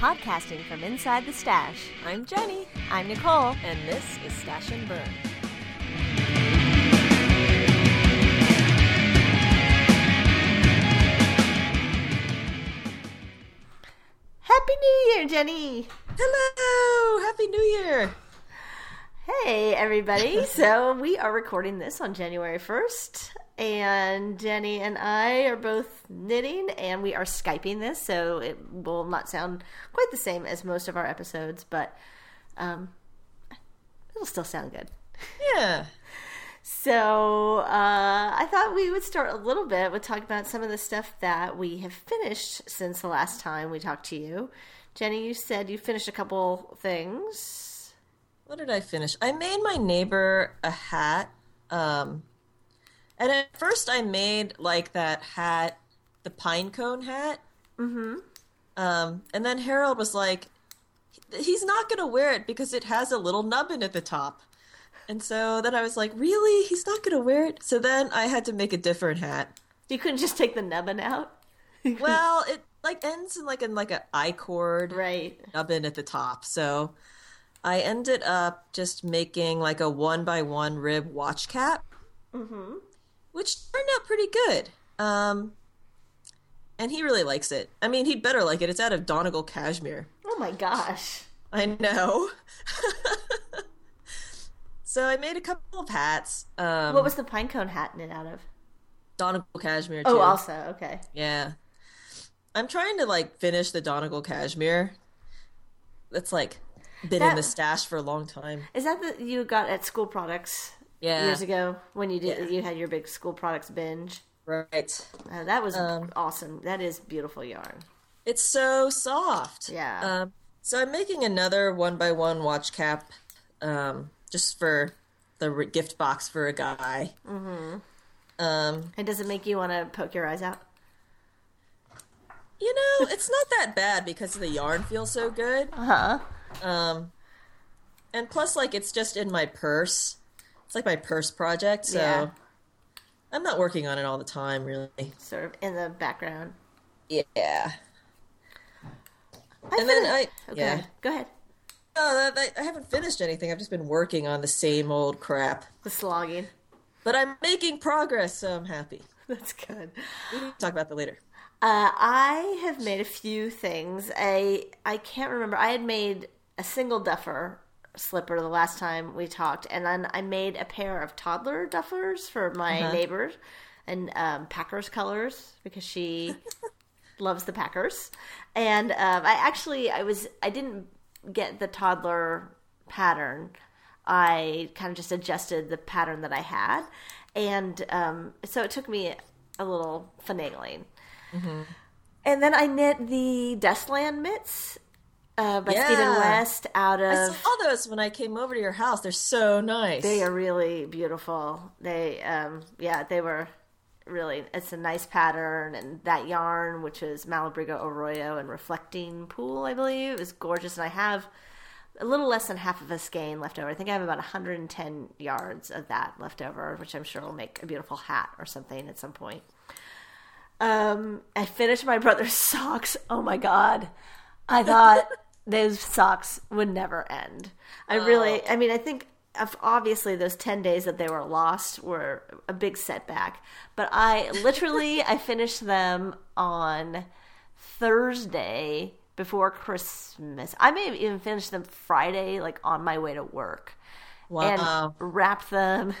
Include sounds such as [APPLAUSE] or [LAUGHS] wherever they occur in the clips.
Podcasting from inside the stash. I'm Jenny, I'm Nicole. and this is Stash and Burn. Happy New Year, Jenny. Hello! Happy New Year! Hey, everybody. [LAUGHS] so, we are recording this on January 1st, and Jenny and I are both knitting, and we are Skyping this, so it will not sound quite the same as most of our episodes, but um, it'll still sound good. Yeah. So uh, I thought we would start a little bit with talking about some of the stuff that we have finished since the last time we talked to you. Jenny, you said you finished a couple things. What did I finish? I made my neighbor a hat. Um, and at first I made like that hat, the pine cone hat. Mm-hmm. Um, and then Harold was like, he's not going to wear it because it has a little nubbin at the top. And so then I was like, really? He's not going to wear it? So then I had to make a different hat. You couldn't just take the nubbin out, [LAUGHS] Well, it like ends in like in like a I cord right? nubbin at the top. So I ended up just making like a one by one rib watch cap, Mm-hmm. which turned out pretty good. Um, and he really likes it. I mean, he'd better like it. It's out of Donegal cashmere. Oh my gosh! I know. [LAUGHS] so I made a couple of hats. Um, What was the pine cone hat knit out of? Donegal cashmere? Too. Oh, also okay. Yeah. I'm trying to like finish the Donegal cashmere. That's like been in That- the stash for a long time. Is that that you got at School Products Yeah. years ago when you did Yeah. you had your big School Products binge? Right. Uh, that was Um, awesome. That is beautiful yarn. It's so soft. Yeah. Um, so I'm making another one by one watch cap, um, just for the re- gift box for a guy. Mm-hmm. Um, And does it make you want to poke your eyes out? you know, it's not that bad because the yarn feels so good. Uh huh. Um, and plus, like, it's just in my purse. It's like my purse project, so Yeah. I'm not working on it all the time, really. Sort of in the background. Yeah. I And then I, okay. yeah. Go ahead. No, that, that, I haven't finished anything. I've just been working on the same old crap. The slogging. But I'm making progress, so I'm happy. [LAUGHS] That's good. We can talk about that later. Uh, I have made a few things. I I can't remember. I had made a single duffer slipper the last time we talked, and then I made a pair of toddler duffers for my Uh-huh. neighbor, and um, Packers colors because she [LAUGHS] loves the Packers. And um, I actually I was I didn't get the toddler pattern. I kind of just adjusted the pattern that I had, and um, so it took me a little finagling. And then I knit the Dustland mitts uh, by Stephen Yeah. West out of. I saw those when I came over to your house. They're so nice. They are really beautiful. They, um, yeah, they were really. It's a nice pattern, and that yarn, which is Malabrigo Arroyo and Reflecting Pool, I believe, is gorgeous. And I have a little less than half of a skein left over. I think I have about 110 yards of that left over, which I'm sure will make a beautiful hat or something at some point. Um, I finished my brother's [LAUGHS] socks. Oh my god. I thought those socks would never end. I really, oh. I mean, I think obviously those 10 days that they were lost were a big setback, but I [LAUGHS] literally, I finished them on Thursday before Christmas. I may have even finished them Friday, like on my way to work wow. and wrapped them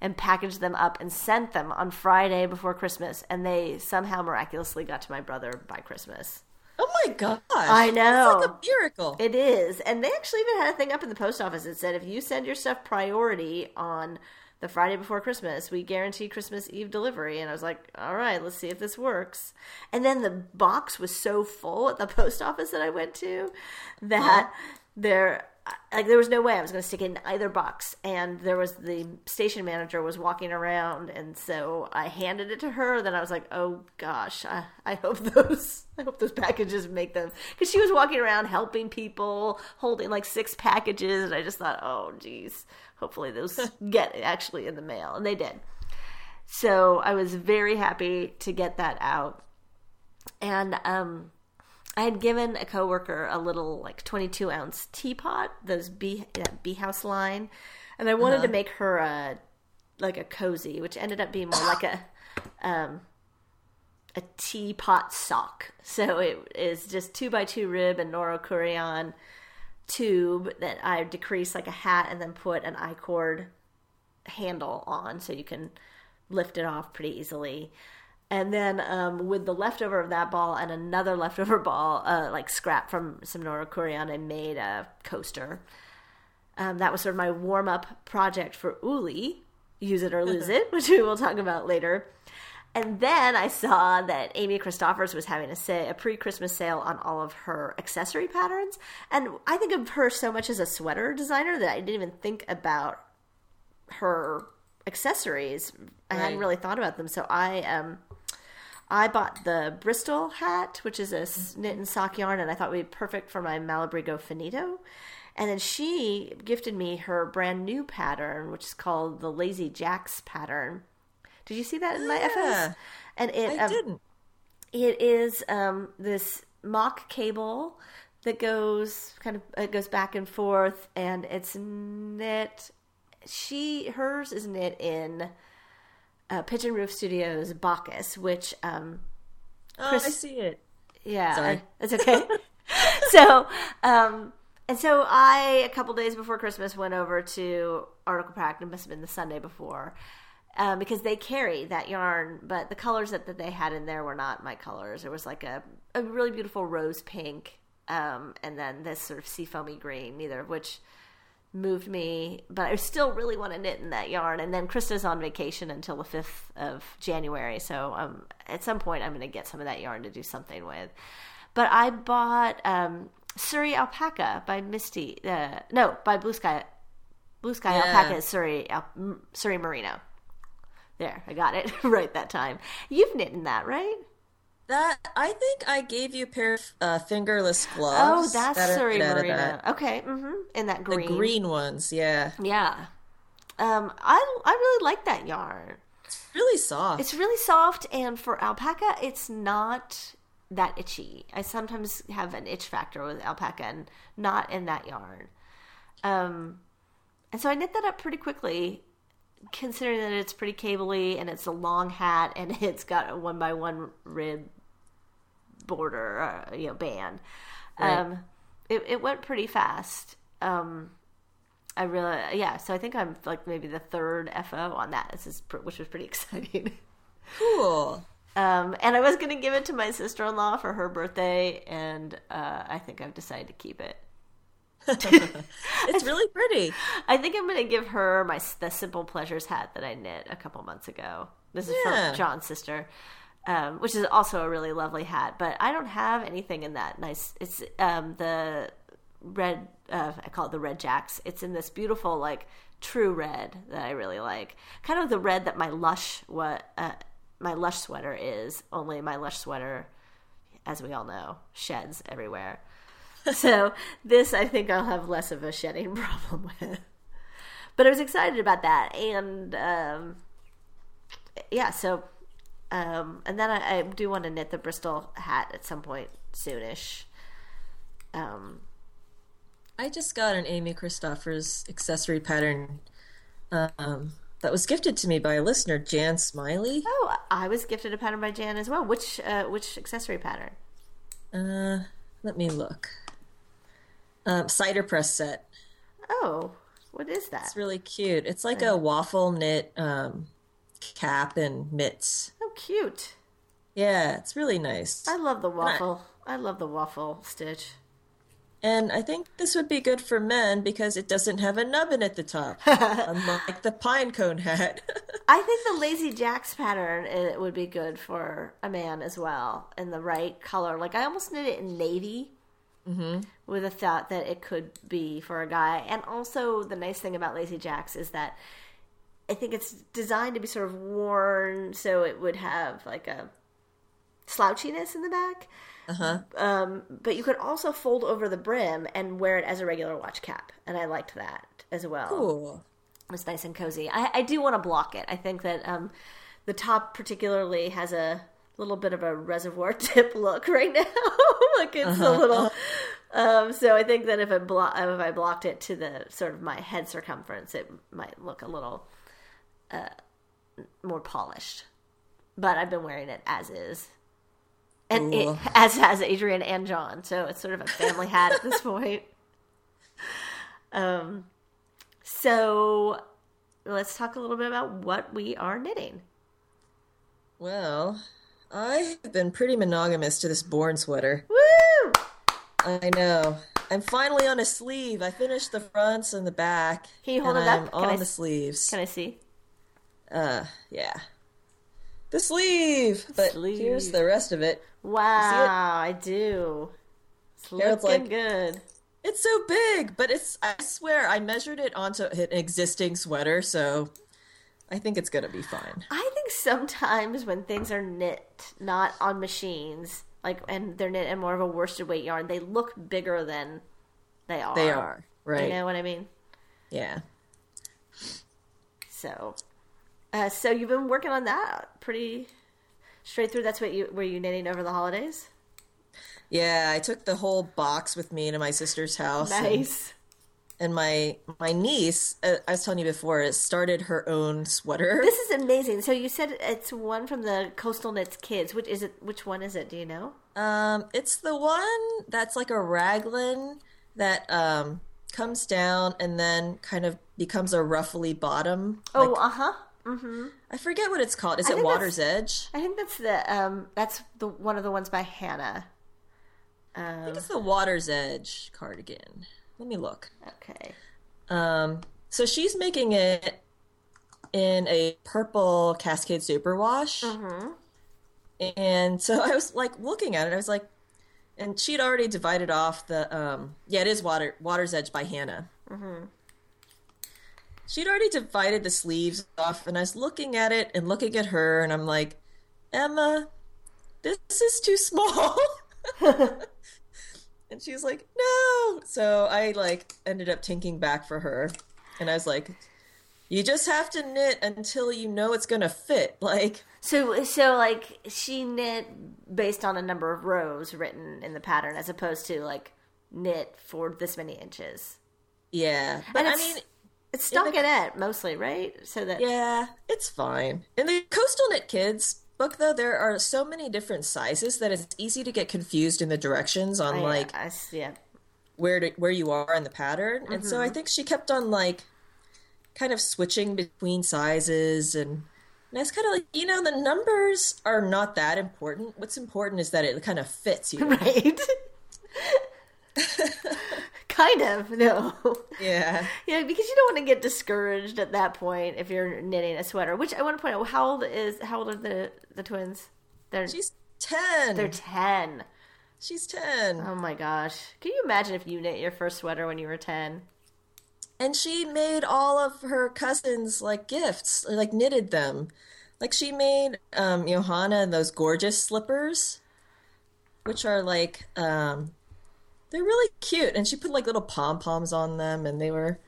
and packaged them up and sent them on Friday before Christmas. And they somehow miraculously got to my brother by Christmas. Oh my gosh. I know. It's like a miracle. It is. And they actually even had a thing up in the post office that said if you send your stuff priority on the Friday before Christmas, we guarantee Christmas Eve delivery. And I was like, all right, let's see if this works. And then the box was so full at the [LAUGHS] post office that I went to that there like there was no way I was going to stick it in either box. And there was the station manager was walking around, and so I handed it to her. Then I was like, "Oh gosh, I, I hope [LAUGHS] those I hope those packages make them." Because she was walking around helping people, holding like six packages, and I just thought, "Oh geez, hopefully those [LAUGHS] get actually in the mail," and they did. So I was very happy to get that out, and um, I had given a coworker a little like 22 ounce teapot, those bee bee house line, and I wanted to make her a like a cozy, which ended up being more like a um, a teapot sock. So it is just two by two rib and Noro Kureyon tube that I decrease like a hat and then put an I cord handle on so you can lift it off pretty easily. And then um, with the leftover of that ball and another [LAUGHS] leftover ball, uh, like scrap from some Noro Kureyon, I made a coaster. Um, that was sort of my warm up project for Uli, use it or lose [LAUGHS] it, which we will talk about later. And then I saw that Amy Christoffers was having a, say, a pre-Christmas sale on all of her accessory patterns, and I think of her so much as a sweater designer that I didn't even think about her accessories. I hadn't really thought about them, so I um I bought the Bristol hat, which is a knit and sock yarn, and I thought would be perfect for my Malabrigo finito. And then she gifted me her brand new pattern, which is called the Lazy Jacks pattern. Did you see that in my Yeah. FS? And it I um, didn't. it is um, this mock cable that goes kind of it goes back and forth, and it's knit. She hers is knit in uh, Pigeon Roof Studios Bacchus, which um, Oh, I see it. yeah, Sorry. It's okay. [LAUGHS] so, um, and so I a couple days before Christmas went over to Article Pract. It must have been the Sunday before. Um, because they carry that yarn, but the colors that, that they had in there were not my colors. There was like a, a really beautiful rose pink, um, and then this sort of seafoamy green, neither of which moved me, but I still really want to knit in that yarn. And then Krista's on vacation until the 5th of January. So um, at some point, I'm going to get some of that yarn to do something with. But I bought um, Suri Alpaca by Misty. Uh, no, by Blue Sky. Blue Sky Yeah. Alpaca is Suri, Al- Suri Merino. There, I got it [LAUGHS] right that time. You've knit in that, right? That I think I gave you a pair of uh, fingerless Oh, gloves. that's that are Suri made out of Merino. that. Okay, hmm in that green, The green. ones, yeah. Yeah. Um, I I really like that yarn. It's really soft. It's really soft, and for alpaca, it's not that itchy. I sometimes have an itch factor with alpaca, and not in that yarn. Um, and so I knit that up pretty quickly, considering that it's pretty cabley and it's a long hat and [LAUGHS] it's got a one by one rib border, uh, you know, band. Right. Um, it it went pretty fast. Um, I really, yeah. So I think I'm like maybe the third FO on that. This is pr- which was pretty [LAUGHS] exciting. cool. Um, and I was going to give it to my sister in law for her birthday, and uh, I think I've decided to keep it. [LAUGHS] It's really pretty. I think I'm going to give her my the Simple Pleasures hat that I knit a couple months ago. This is Yeah. from John's sister, um, which is also a really lovely hat. But I don't have anything in that nice. It's um, the red. Uh, I call it the red jacks. It's in this beautiful like true red that I really like. Kind of the red that my lush what uh, my lush sweater is. Only my lush sweater, as we all know, sheds everywhere. [LAUGHS] so this I think I'll have less of a shedding [LAUGHS] problem with. But I was excited about that, and um, yeah, so um, and then I, I do want to knit the Bristol hat at some point soonish. Um, I just got an Amy Christoffers accessory pattern um, that was gifted to me by a listener, Jan Smiley. oh, I was gifted a pattern by Jan as well. Which uh, which accessory pattern? Uh, let me look. Um, cider press set. Oh, what is that? It's really cute. It's like a waffle knit um, cap and mitts. Cute. Yeah, it's really nice. I love the waffle. I love the waffle stitch. And I think this would be good for men because it doesn't have a nubbin at the top, [LAUGHS] unlike the pine cone hat. [LAUGHS] I think the Lazy Jacks pattern uh, it would be good for a man as well in the right color. Like I almost knit it in navy mm-hmm. with a thought that it could be for a guy. And also the nice thing about Lazy Jacks is that I think it's designed to be sort of worn so it would have like a slouchiness in the back. Uh-huh. Um, but you could also fold over the brim and wear it as a regular watch cap, and I liked that as well. Cool. It's nice and cozy. I, I do want to block it. I think that um, the top particularly has a little bit of a reservoir [LAUGHS] tip look right now. [LAUGHS] like it's a little. Um, so I think that if I blo- if I blocked it to the sort of my head circumference, it might look a little uh, more polished. But I've been wearing it as is, and it, [LAUGHS] as has Adrian and John. So it's sort of a family hat at this [LAUGHS] point. Um, so let's talk a little bit about what we are knitting. Well, I've been pretty monogamous to this Born sweater. Woo! I know. I'm finally on a sleeve. I finished the fronts and the back. Can you hold and it up? I'm Can on I the sleeves. Can I see? Uh, yeah. The sleeve. But Sleeve. here's the rest of it. Wow, I do. It's Harold's looking like- good. It's so big, but it's. I swear, I measured it onto an existing sweater, so I think it's gonna be fine. I think sometimes when things are knit not on machines, like and they're knit in more of a worsted weight yarn, they look bigger than they are. They are right. You know what I mean? Yeah. So, uh, so you've been working on that pretty straight through. That's what you were you knitting over the holidays? Yeah, I took the whole box with me to my sister's house. and- Nice. And, my my niece, uh, I was telling you before, has started her own sweater. [LAUGHS] This is amazing. So you said it's one from the Coastal Knits Kids. Which is it? Which one is it? Do you know? Um, it's the one that's like a raglan that um comes down and then kind of becomes a ruffly bottom. Oh, Like, uh huh. I forget what it's called. Is I it Water's Edge? I think that's the um that's the one of the ones by Hannah. I think it's the Water's Edge cardigan. Let me look. Okay. Um, so she's making it in a purple Cascade Superwash. And so I was like looking at it. I was like, and she'd already divided off the um, yeah, it is Water Water's Edge by Hannah. She'd already divided the sleeves off, and I was looking at it and looking at her, and I'm like, Emma, this is too small. [LAUGHS] and she's like, no. So I like ended up tinking back for her, and I was like, you just have to knit until you know it's gonna fit. [LAUGHS] Like, So so like she knit based on a number of rows written in the pattern as opposed to like knit for this many inches. yeah, but And I mean, It's stuck In the- stockinette mostly, right? So that Yeah, it's fine. In the Coastal Knit Kids book, though, there are so many different sizes that it's easy to get confused in the directions on I- uh, like I, yeah. where to, where you are in the pattern. And so I mm-hmm. think she kept on like kind of switching between sizes and. And I was kind of like, you know, the numbers are not that important. What's important is that it kind of fits you. [LAUGHS] Right. [LAUGHS] kind of, [LAUGHS] no. yeah. Yeah, because you don't want to get discouraged at that point if you're knitting a sweater. Which I want to point out, how old is how old are the the twins? They're She's 10. they're ten. She's 10. Oh my gosh! Can you imagine if you knit your first sweater when you were ten? and she made all of her cousins like gifts like knitted them like she made um johanna those gorgeous slippers which are like um they're really cute. And she put like little pom-poms on them and they were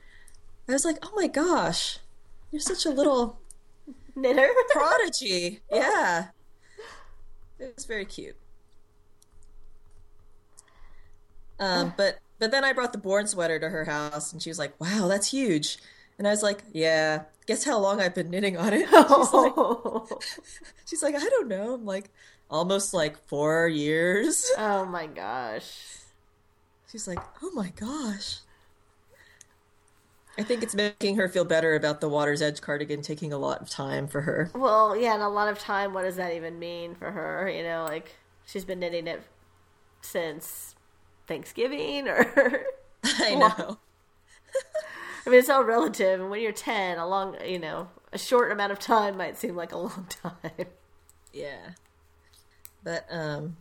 i was like oh my gosh you're such a little [LAUGHS] Knitter. [LAUGHS] prodigy. Yeah. It was very cute. Um but but then i brought the born sweater to her house and she was like wow that's huge. And i was like yeah guess how long i've been knitting on it? [LAUGHS] She's like oh. she's like i don't know i'm like almost like four years. Oh my gosh! She's like oh my gosh i think it's making her feel better about the water's edge cardigan taking a lot of time for her Well, yeah, and a lot of time. What does that even mean for her? You know, like she's been knitting it since Thanksgiving, or [LAUGHS] i [LAUGHS] know [LAUGHS] I mean, it's all relative. And when you're ten, a long, you know, a short amount of time might seem like a long time. Yeah. But um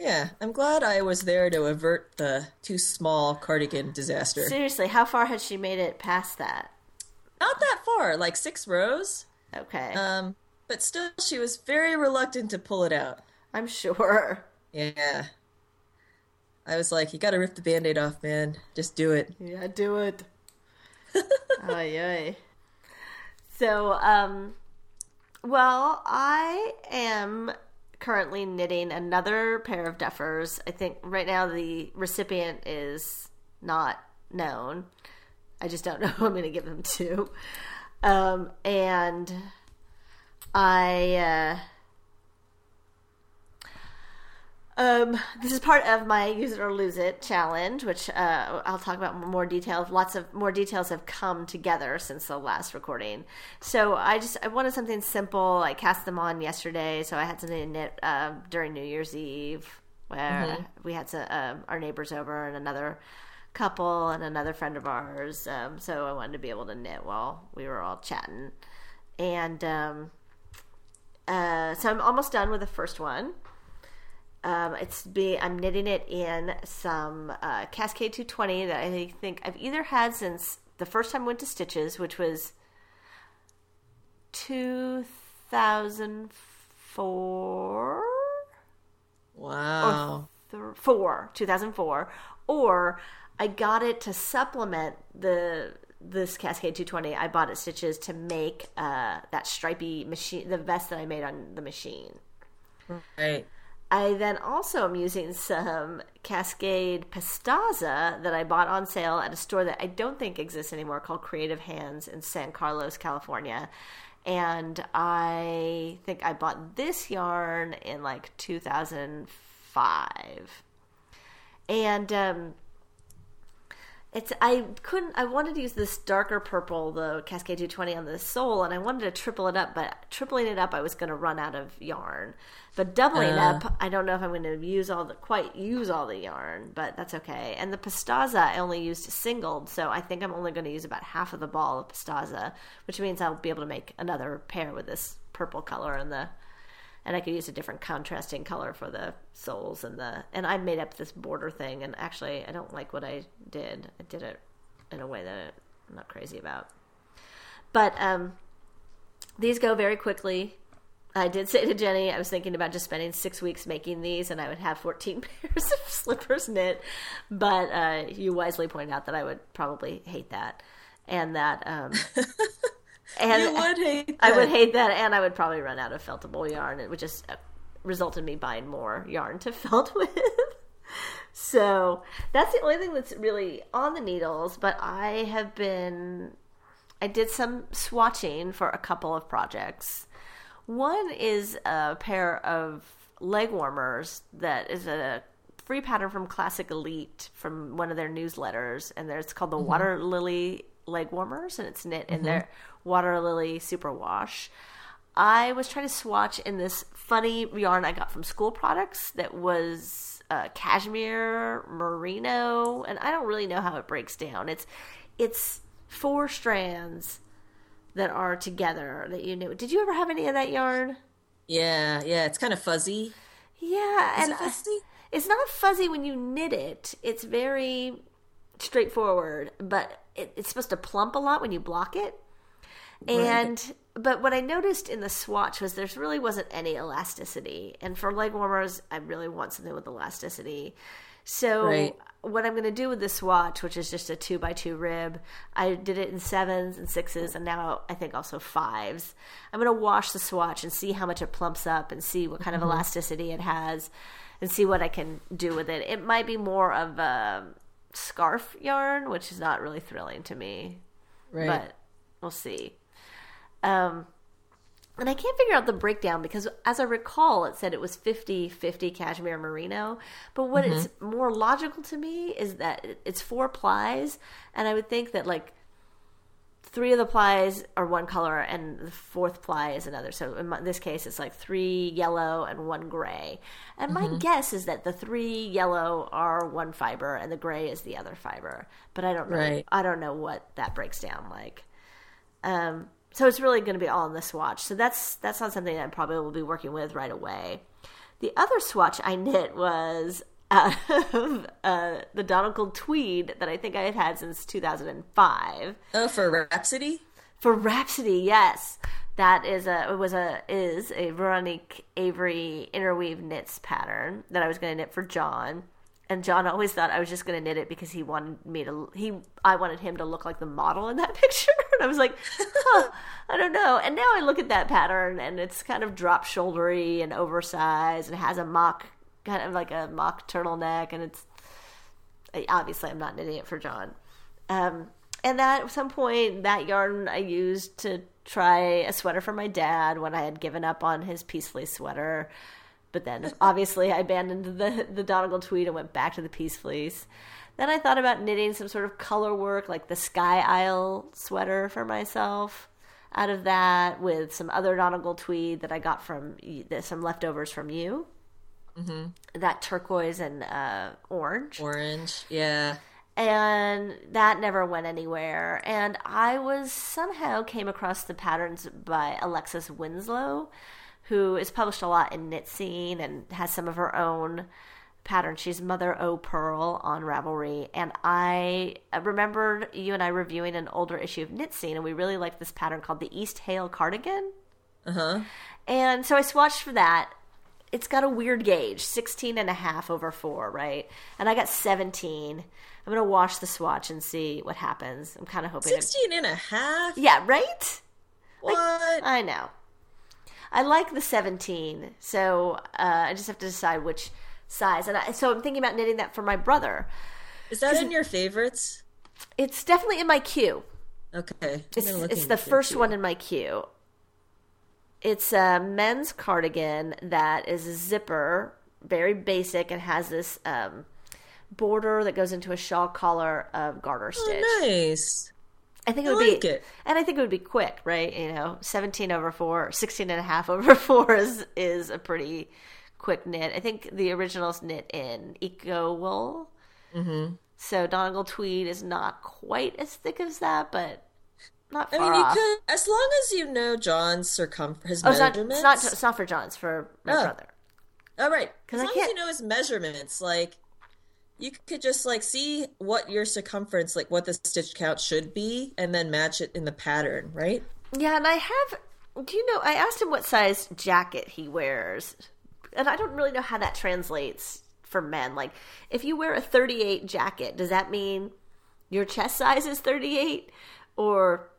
yeah, I'm glad I was there to avert the too small cardigan disaster. Seriously, how far had she made it past that? Not that far, like 6 rows. Okay, Um but still she was very reluctant to pull it out. I'm sure. Yeah. I was like, you got to rip the band-aid off, man. Just do it. Yeah, do it. [LAUGHS] ay, ay. So, um, Well, I am currently knitting another pair of duffers. I think right now the recipient is not known. I just don't [LAUGHS] know who I'm going to give them to. Um, and I. Uh, um, this is part of my use it or lose it challenge, which uh, I'll talk about more details. Lots of more details have come together since the last recording. So I just I wanted something simple. I cast them on yesterday, so I had something to knit uh, during New Year's Eve, where mm-hmm. we had some, uh, our neighbors over and another couple and another friend of ours. Um, so I wanted to be able to knit while we were all chatting, and um, uh, so I'm almost done with the first one. Um, it's be I'm knitting it in some uh, Cascade 220 that I think I've either had since the first time I went to Stitches, which was 2004. Wow. Th- four, 2004. Or I got it to supplement the this Cascade 220. I bought at Stitches to make uh, that stripy machine, the vest that I made on the machine. Right. I then also am using some Cascade Pastaza that I bought on sale at a store that I don't think exists anymore called Creative Hands in San Carlos, California. And I think I bought this yarn in like 2005. And um, it's I couldn't I wanted to use this darker purple, the Cascade 220 on the sole, and I wanted to triple it up, but tripling it up I was gonna run out of yarn. But doubling uh. up, I don't know if I'm gonna use all the quite use all the yarn, but that's okay. And the pastaza I only used singled, so I think I'm only gonna use about half of the ball of pastaza, which means I'll be able to make another pair with this purple color and the and I could use a different contrasting color for the soles and the and I made up this border thing and actually I don't like what I did. I did it in a way that I'm not crazy about. But um, these go very quickly. I did say to Jenny I was thinking about just spending six weeks making these, and I would have 14 [LAUGHS] pairs of slippers knit. But uh, you wisely pointed out that I would probably hate that, and that um, [LAUGHS] And you would hate that. I would hate that, and I would probably run out of feltable yarn. It would just uh, result in me buying more yarn to [LAUGHS] felt with. so that's the only thing that's really on the needles. But I have been, I did some swatching for a couple of projects. One is a pair of leg warmers that is a free pattern from Classic Elite from one of their newsletters, and it's called the mm-hmm. Water Lily leg warmers, and it's knit mm-hmm. in their Water Lily Super Wash. I was trying to swatch in this funny yarn I got from School Products that was uh, cashmere merino, and I don't really know how it breaks down. It's it's four strands that are together that you know. Did you ever have any of that yarn? Yeah, yeah, it's kind of fuzzy. Yeah, Is and it fuzzy? it's not fuzzy when you knit it. It's very straightforward, but it, it's supposed to plump a lot when you block it. And right. but what I noticed in the swatch was there's really wasn't any elasticity. And for leg warmers, I really want something with elasticity. So right. what I'm going to do with this swatch, which is just a two by two rib, I did it in sevens and sixes, and now I think also fives. I'm going to wash the swatch and see how much it plumps up, and see what kind of mm-hmm. elasticity it has, and see what I can do with it. It might be more of a scarf yarn, which is not really thrilling to me, right. but we'll see. Um, and I can't figure out the breakdown because, as I recall, it said it was 50 50 cashmere merino. But what mm-hmm. is more logical to me is that it's four plies, and I would think that, like, three of the plies are one color and the fourth ply is another. So in this case, it's like three yellow and one gray. And mm-hmm. my guess is that the three yellow are one fiber and the gray is the other fiber. But I don't know. Right. I don't know what that breaks down like. Um, so it's really going to be all in the swatch. So that's that's not something I probably will be working with right away. The other swatch I knit was out of uh, the Donegal tweed that I think I have had since 2005. Oh, for Rhapsody. For Rhapsody, yes, that is a it was a is a Véronik Avery interweave knits pattern that I was going to knit for John. And John always thought I was just going to knit it because he wanted me to. He I wanted him to look like the model in that [LAUGHS] picture. And I was like, huh, I don't know. And now I look at that pattern and it's kind of drop shouldery and oversized and has a mock, kind of like a mock turtleneck. And it's obviously I'm not knitting it for John. Um, and that at some point, that yarn I used to try a sweater for my dad when I had given up on his Peace Fleece sweater. But then obviously I abandoned the, the Donegal tweed and went back to the Peace Fleece. Then I thought about knitting some sort of color work, like the Sky Isle sweater for myself out of that with some other Donegal tweed that I got from some leftovers from you. Mm-hmm. That turquoise and uh, orange. Orange, yeah. And that never went anywhere. And I was somehow came across the patterns by Alexis Winslow, who is published a lot in Knit Scene and has some of her own pattern. She's Mother O Pearl on Ravelry. And I remembered you and I reviewing an older issue of Knit Scene, and we really liked this pattern called the East Hale Cardigan. Uh huh. And so I swatched for that. It's got a weird gauge, 16 and a half over 4, right? And I got 17. I'm going to wash the swatch and see what happens. I'm kind of hoping. 16 and a half? Yeah, right? What? Like, I know. I like the 17, so uh, I just have to decide which size. And I, so I'm thinking about knitting that for my brother. Is that in your favorites? It's definitely in my queue. Okay. It's, it's the first one in my queue. It's a men's cardigan that is a zipper, very basic, and has this um, border that goes into a shawl collar of garter stitch. Oh, nice. I think it I would like be, it. and I think it would be quick, right? You know, 17 over 4, 16 and a half over [LAUGHS] 4 is, is a pretty quick knit. I think the original's knit in Eco Wool. Mm-hmm. So Donegal tweed is not quite as thick as that, but not I far mean, you off. could, as long as you know John's circumference, his Oh, it's not, measurements. it's not. It's not for John. It's for my Oh. brother. All right, as I long as can't- you know his measurements, like you could just like see what your circumference, like what the stitch count should be, and then match it in the pattern, right? Yeah, and I have. Do you know? I asked him what size jacket he wears, and I don't really know how that translates for men. Like, if you wear a 38 jacket, does that mean your chest size is 38, or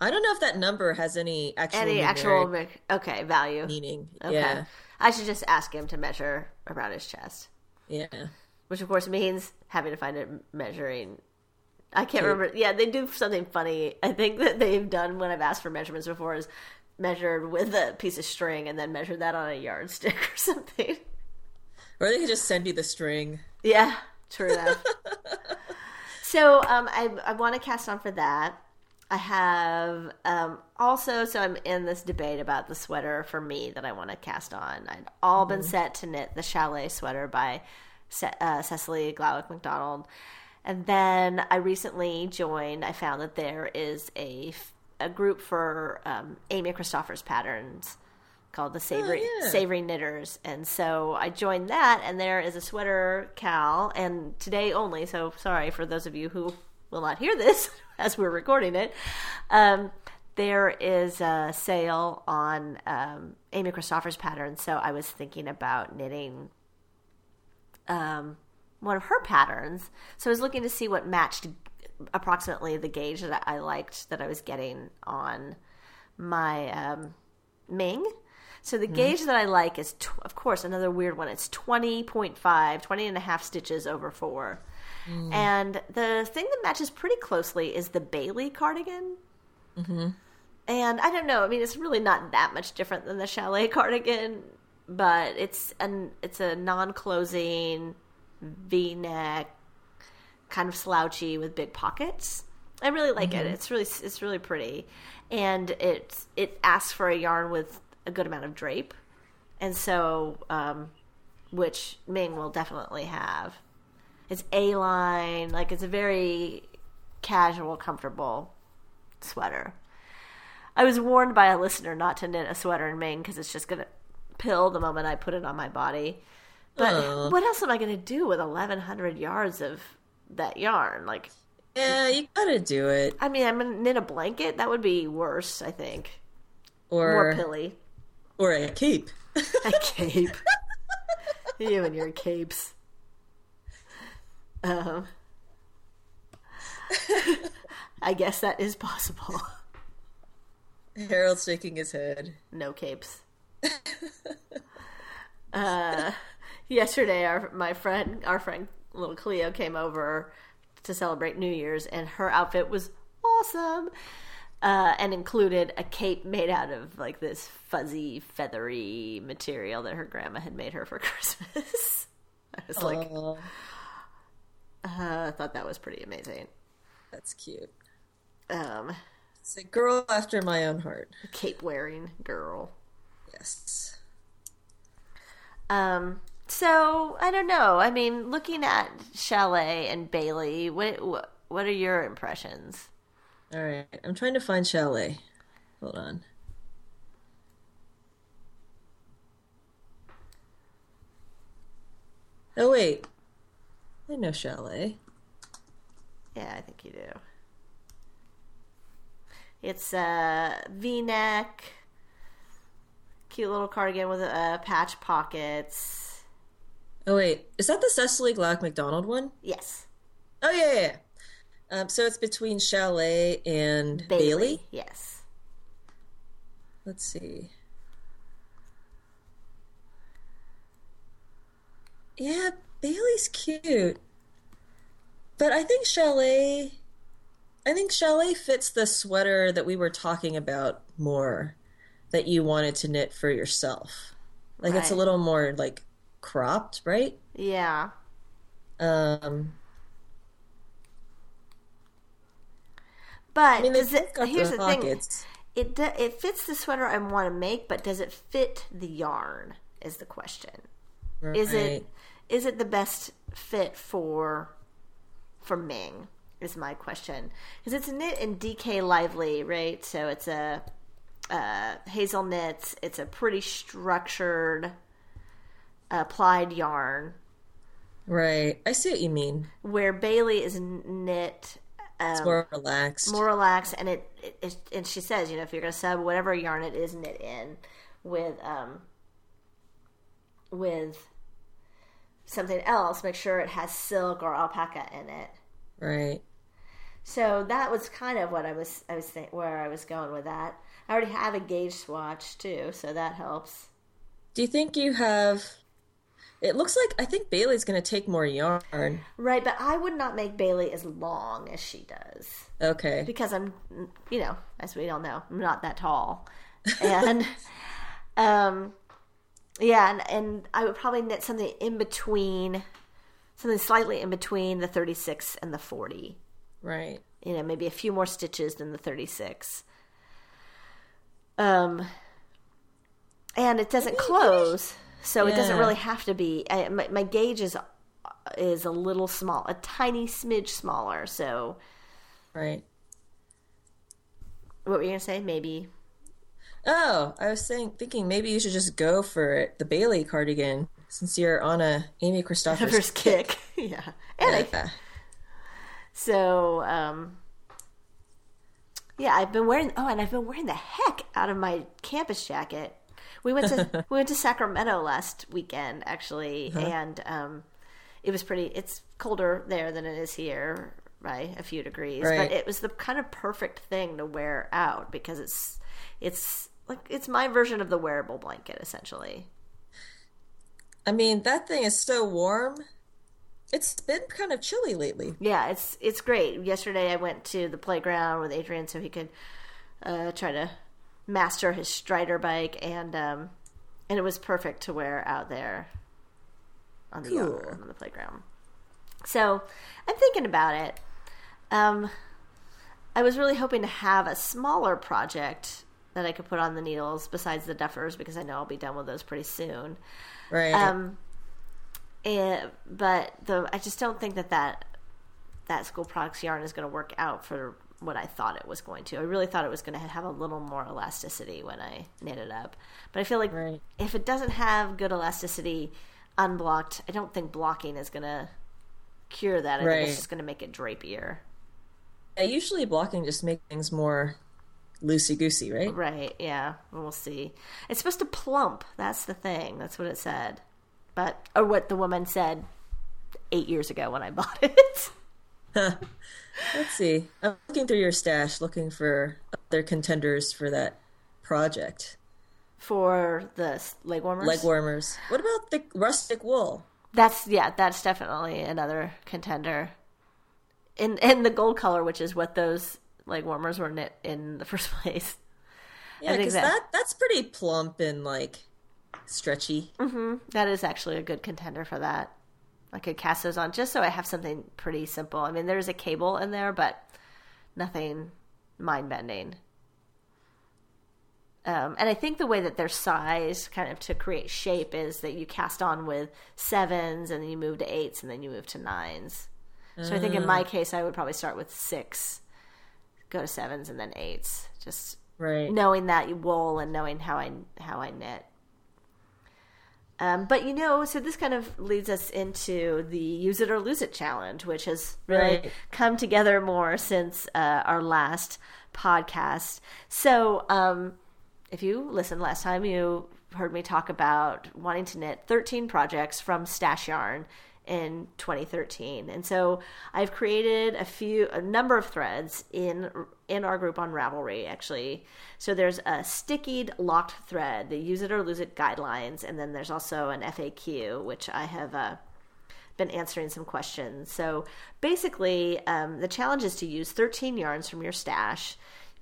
I don't know if that number has any actual any actual okay value? meaning. Okay, Yeah, I should just ask him to measure around his chest, yeah. which of course means having to find it measuring. I can't Tape. remember. Yeah, they do something funny. I think that they've done when I've asked for measurements before is measured with a piece of string and then measured that on a yardstick or something. Or they could just send you the string. Yeah, true enough. [LAUGHS] so um, I I want to cast on for that. I have um, also so I'm in this debate about the sweater for me that I want to cast on. I'd all been set to knit the chalet sweater by Ce- uh, Cecily Glowik MacDonald, and then I recently joined. I found that there is a a group for um, Amy Christoffers patterns called the Savory yeah. Savory Knitters, and so I joined that. And there is a sweater cal, and today only. So sorry for those of you who will not hear this [LAUGHS] as we're recording it. Um, there is a sale on um, Amy Christoffers patterns, so I was thinking about knitting um, one of her patterns. So I was looking to see what matched approximately the gauge that I liked that I was getting on my um, Ming. So the gauge that I like is, tw- of course, another weird one. It's 20.5, 20 and a half stitches over four. And the thing that matches pretty closely is the Bailey cardigan. Mm-hmm. And I don't know. I mean, it's really not that much different than the chalet [LAUGHS] cardigan, but it's an it's a non-closing V-neck, kind of slouchy with big pockets. I really like it. It's really it's really pretty, and it's it asks for a yarn with a good amount of drape, and so um, which Ming will definitely have. It's a line, like it's a very casual, comfortable sweater. I was warned by a listener not to knit a sweater in Maine because it's just gonna pill the moment I put it on my body. But Aw. what else am I gonna do with eleven hundred yards of that yarn? Like, Yeah, you gotta do it. I mean, I'm gonna knit a blanket. That would be worse, I think. Or More pilly. or a cape. A [LAUGHS] cape. you and your capes. Um, I guess that is possible. Harold's shaking his head. No capes. [LAUGHS] uh, yesterday, our my friend, our friend little Cleo came over to celebrate New Year's, and her outfit was awesome. Uh, and included a cape made out of like this fuzzy, feathery material that her grandma had made her for [LAUGHS] Christmas. I was like, Aw, uh, I thought that was pretty amazing. that's cute. Um, It's a girl after my own heart. cape wearing girl. Yes. Um, so I don't know. I mean, looking at Chalet and Bailey, what what, what are your impressions? All right. I'm trying to find Chalet. Hold on. Oh wait. I know Chalet. Yeah, I think you do. It's a V-neck, cute little cardigan with uh, patch pockets. Oh wait, is that the Cecily Glowik MacDonald one? Yes, Oh yeah, yeah. yeah. Um, so it's between Chalet and Bailey. Yes. Let's see. Yeah, Bailey's cute. But I think Chalet I think Chalet fits the sweater that we were talking about more that you wanted to knit for yourself. Like it's a little more like cropped, right? Yeah. Um But I mean does it, here's the the thing: it do, it fits the sweater I want to make, but does it fit the yarn? Is the question. Is it is it the best fit for for Ming? Is my question because it's knit in DK Lively, right? So it's a uh, hazel knits. It's a pretty structured applied yarn. Right. I see what you mean. Where Bailey is knit It's um, more relaxed. more relaxed and it, it, it and she says you know if you're going to sub whatever yarn it is knit in with um with something else make sure it has silk or alpaca in it right. so that was kind of what i was i was think, where i was going with that i already have a gauge swatch too so that helps Do you think you have? It looks like I think Bailey's going to take more yarn. right but i would not make bailey as long as she does Okay. because I'm, you know, as we all know, I'm not that tall, and [LAUGHS] um, yeah, and, and I would probably knit something in between, something slightly in between the 36 and the 40. Right. You know, maybe a few more stitches than the 36. Um, and it doesn't close, so it doesn't really have to be. I, my, my gauge is is a little small, a tiny smidge smaller. So, Right. what were you gonna say? Maybe Oh, I was saying, thinking maybe you should just go for it, the Bailey cardigan, since you're on a Amy Christoffers first kick. [LAUGHS] yeah. And I, Yeah. so, um, yeah, I've been wearing, oh, and I've been wearing the heck out of my campus jacket. We went to, [LAUGHS] we went to Sacramento last weekend, actually, and, um, it was pretty, it's colder there than it is here by a few degrees, Right. but it was the kind of perfect thing to wear out because it's, it's like, it's my version of the wearable blanket, essentially. I mean, that thing is so warm. It's been kind of chilly lately. Yeah, it's it's great. Yesterday I went to the playground with Adrian so he could uh, try to master his Strider bike, and um, and it was perfect to wear out there on the yard, Cool. on the playground. So I'm thinking about it. Um, I was really hoping to have a smaller project that I could put on the needles besides the duffers because I know I'll be done with those pretty soon. Right. Um, and, but the I just don't think that that that school products yarn is going to work out for what I thought it was going to. I really thought it was going to have a little more elasticity when I knit it up, but I feel like Right. if it doesn't have good elasticity unblocked, I don't think blocking is going to cure that. I think it's just going to make it drapier. Yeah, usually blocking just makes things more loosey goosey, right? Right? Yeah, we'll see. It's supposed to plump. That's the thing. That's what it said, but or what the woman said eight years ago when I [LAUGHS] bought it. Let's see. I'm looking through your stash, looking for other contenders for that project. For the leg warmers. Leg warmers. What about the rustic wool? That's yeah, that's definitely another contender. In in the gold color, which is what those leg warmers were knit in the [LAUGHS] first place. Yeah, because that, that, that's pretty plump and like stretchy. Mm-hmm. That is actually a good contender for that. I could cast those on just so I have something pretty simple. I mean, there's a cable in there, but nothing mind bending. Um, and I think the way that they're sized, kind of to create shape, is that you cast on with sevens, and then you move to eights, and then you move to nines. So I think in my ah. case, I would probably start with six, go to sevens, and then eights. Just right. knowing that you wool and knowing how I how I knit. Um, but you know, so this kind of leads us into the use it or lose it challenge, which has really right. come together more since uh, our last podcast. So, um, if you listened last time, you heard me talk about wanting to knit 13 projects from Stash Yarn in 2013. And so I've created a few a number of threads in in our group on Ravelry actually. So there's a stickied locked thread, the use it or lose it guidelines, and then there's also an FAQ which I have uh, been answering some questions. So basically, um, the challenge is to use 13 yarns from your stash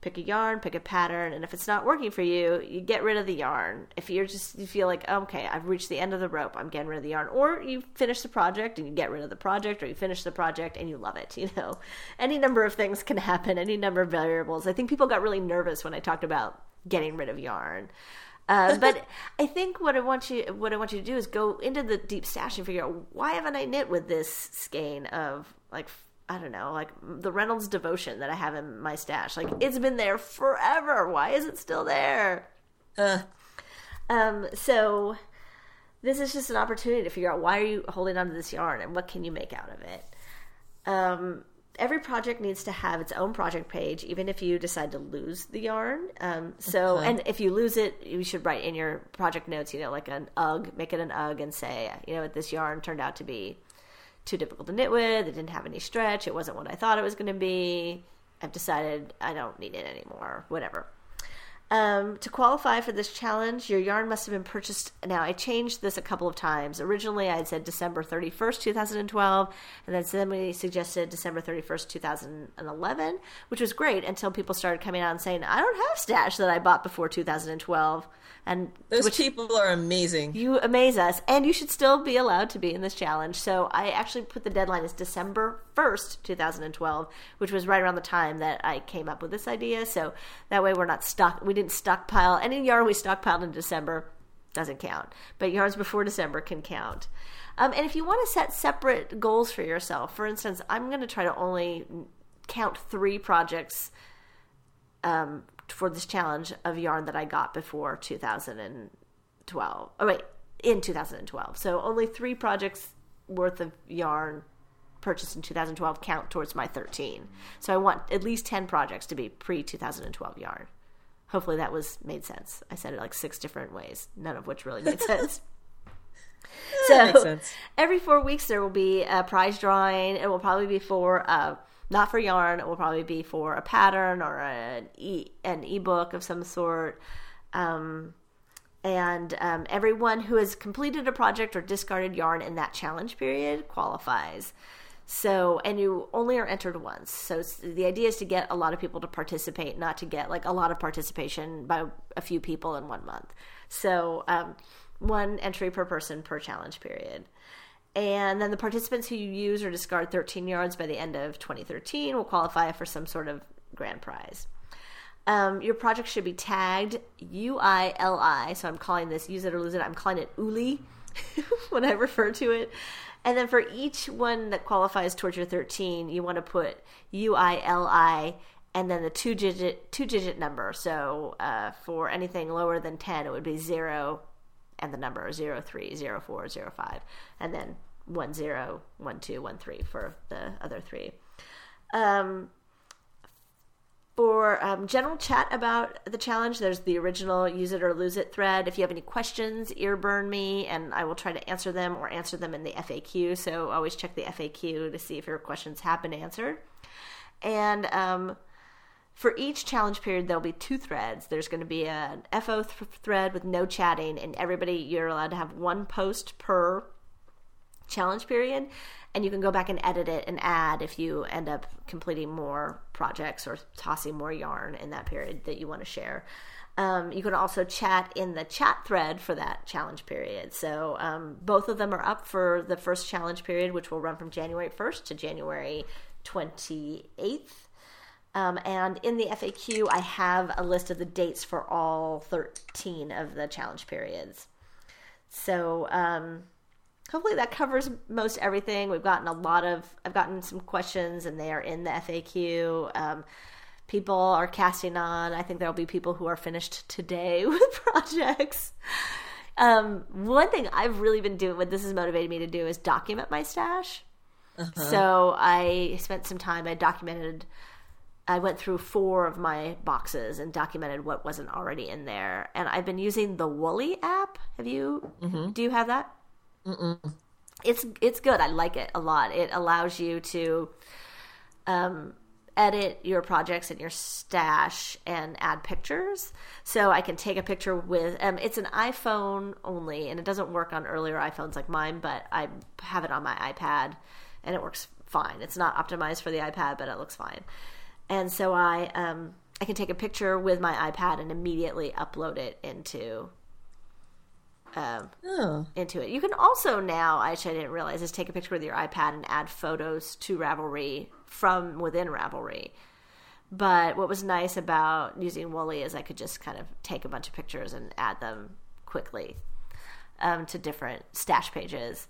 pick a yarn, pick a pattern, and if it's not working for you, you get rid of the yarn. If you're just you feel like, okay, I've reached the end of the rope, I'm getting rid of the yarn, or you finish the project and you get rid of the project, or you finish the project and you love it. [LAUGHS] You know, any number of things can happen, any number of variables. I think people got really nervous when I talked about getting rid of yarn. Uh, [LAUGHS] but I think what I want you what I want you to do is go into the deep stash and figure out why haven't I knit with this skein of like I don't know, like the Reynolds devotion that I have in my stash. Like it's been there forever. Why is it still there? Uh. Um, so this is just an opportunity to figure out why are you holding on to this yarn and what can you make out of it. Um, every project needs to have its own project page, even if you decide to lose the yarn. Um, so, okay. and if you lose it, you should write in your project notes, you know, like an UG, make it an UG and say, you know, what this yarn turned out to be too difficult to knit with. It didn't have any stretch. It wasn't what I thought it was going to be. I've decided I don't need it anymore. Whatever. Um, to qualify for this challenge, your yarn must have been purchased. Now, I changed this a couple of times. Originally, I had said December 31st, 2012, and then somebody suggested December 31st, 2011, which was great until people started coming out and saying, I don't have stash that I bought before 2012. And those people are amazing. You amaze us, and you should still be allowed to be in this challenge. So I actually put the deadline as December first, two thousand and twelve, which was right around the time that I came up with this idea. So that way we're not stuck. We didn't stockpile any yarn we stockpiled in December doesn't count, but yarns before December can count. Um, and if you want to set separate goals for yourself, for instance, I'm going to try to only count three projects um, for this challenge of yarn that I got before 2012. Oh, wait, in 2012. So only three projects worth of yarn purchased in 2012 count towards my 13. So I want at least 10 projects to be pre 2012 yarn. Hopefully that was made sense. I said it like six different ways, none of which really made [LAUGHS] sense. so every four weeks there will be a prize drawing. It will probably be for uh, not for yarn. It will probably be for a pattern or an e an ebook of some sort. Um, and um, everyone who has completed a project or discarded yarn in that challenge period qualifies. So, and you only are entered once. So, the idea is to get a lot of people to participate, not to get like a lot of participation by a few people in one month. So, um, one entry per person per challenge period. And then the participants who use or discard 13 yards by the end of 2013 will qualify for some sort of grand prize. Um, your project should be tagged UILI. So I'm calling this use it or lose it. I'm calling it ULI [LAUGHS] when I refer to it. And then for each one that qualifies towards your 13, you want to put UILI and then the two digit two digit number. So uh, for anything lower than 10, it would be zero and the number 03, 04, 05, and then 10, 12, 13 for the other three. Um, for um, general chat about the challenge, there's the original use it or lose it thread. If you have any questions, ear burn me, and I will try to answer them or answer them in the FAQ. So always check the FAQ to see if your questions have been answered. And um, for each challenge period, there'll be two threads. There's going to be an FO th- thread with no chatting, and everybody, you're allowed to have one post per challenge period and you can go back and edit it and add if you end up completing more projects or tossing more yarn in that period that you want to share. Um, you can also chat in the chat thread for that challenge period. So um, both of them are up for the first challenge period, which will run from January 1st to January 28th. Um, and in the FAQ, I have a list of the dates for all 13 of the challenge periods. So, um, hopefully that covers most everything. We've gotten a lot of, I've gotten some questions and they are in the FAQ. Um, people are casting on. I think there'll be people who are finished today [LAUGHS] with projects. Um, one thing I've really been doing, what this has motivated me to do, is document my stash. Uh-huh. So I spent some time, I documented, I went through four of my boxes and documented what wasn't already in there. And I've been using the Woolly app. Have you, mm-hmm. do you have that? Mm-mm. It's it's good. I like it a lot. It allows you to um, edit your projects and your stash and add pictures. So I can take a picture with um, it's an iPhone only, and it doesn't work on earlier iPhones like mine, but I have it on my iPad, and it works fine. It's not optimized for the iPad, but it looks fine. And so I um, I can take a picture with my iPad and immediately upload it into um, oh. into it. You can also now, which I didn't realize, is take a picture with your iPad and add photos to Ravelry from within Ravelry. But what was nice about using Woolly is I could just kind of take a bunch of pictures and add them quickly um, to different stash pages.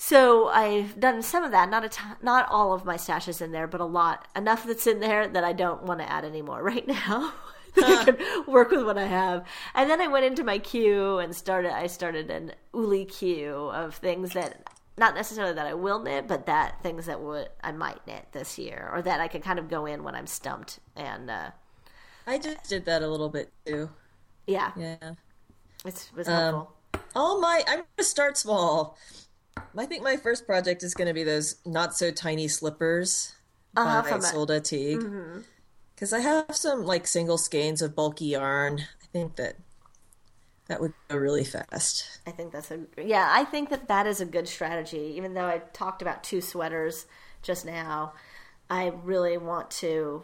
So I've done some of that. Not a t- not all of my stashes in there, but a lot enough that's in there that I don't want to add anymore [LAUGHS] right now. [LAUGHS] I can work with what I have. And then I went into my queue and started. I started an Uli queue of things that not necessarily that I will knit, but that things that would I might knit this year, or that I can kind of go in when I'm stumped. And uh, I just did that a little bit too. Yeah, yeah, it was helpful. Um, all my I'm gonna start small. I think my first project is going to be those not so tiny slippers uh-huh, by Solda Teague. Mm-hmm because I have some like single skeins of bulky yarn. I think that that would go really fast. I think that's a yeah. I think that that is a good strategy. Even though I talked about two sweaters just now, I really want to.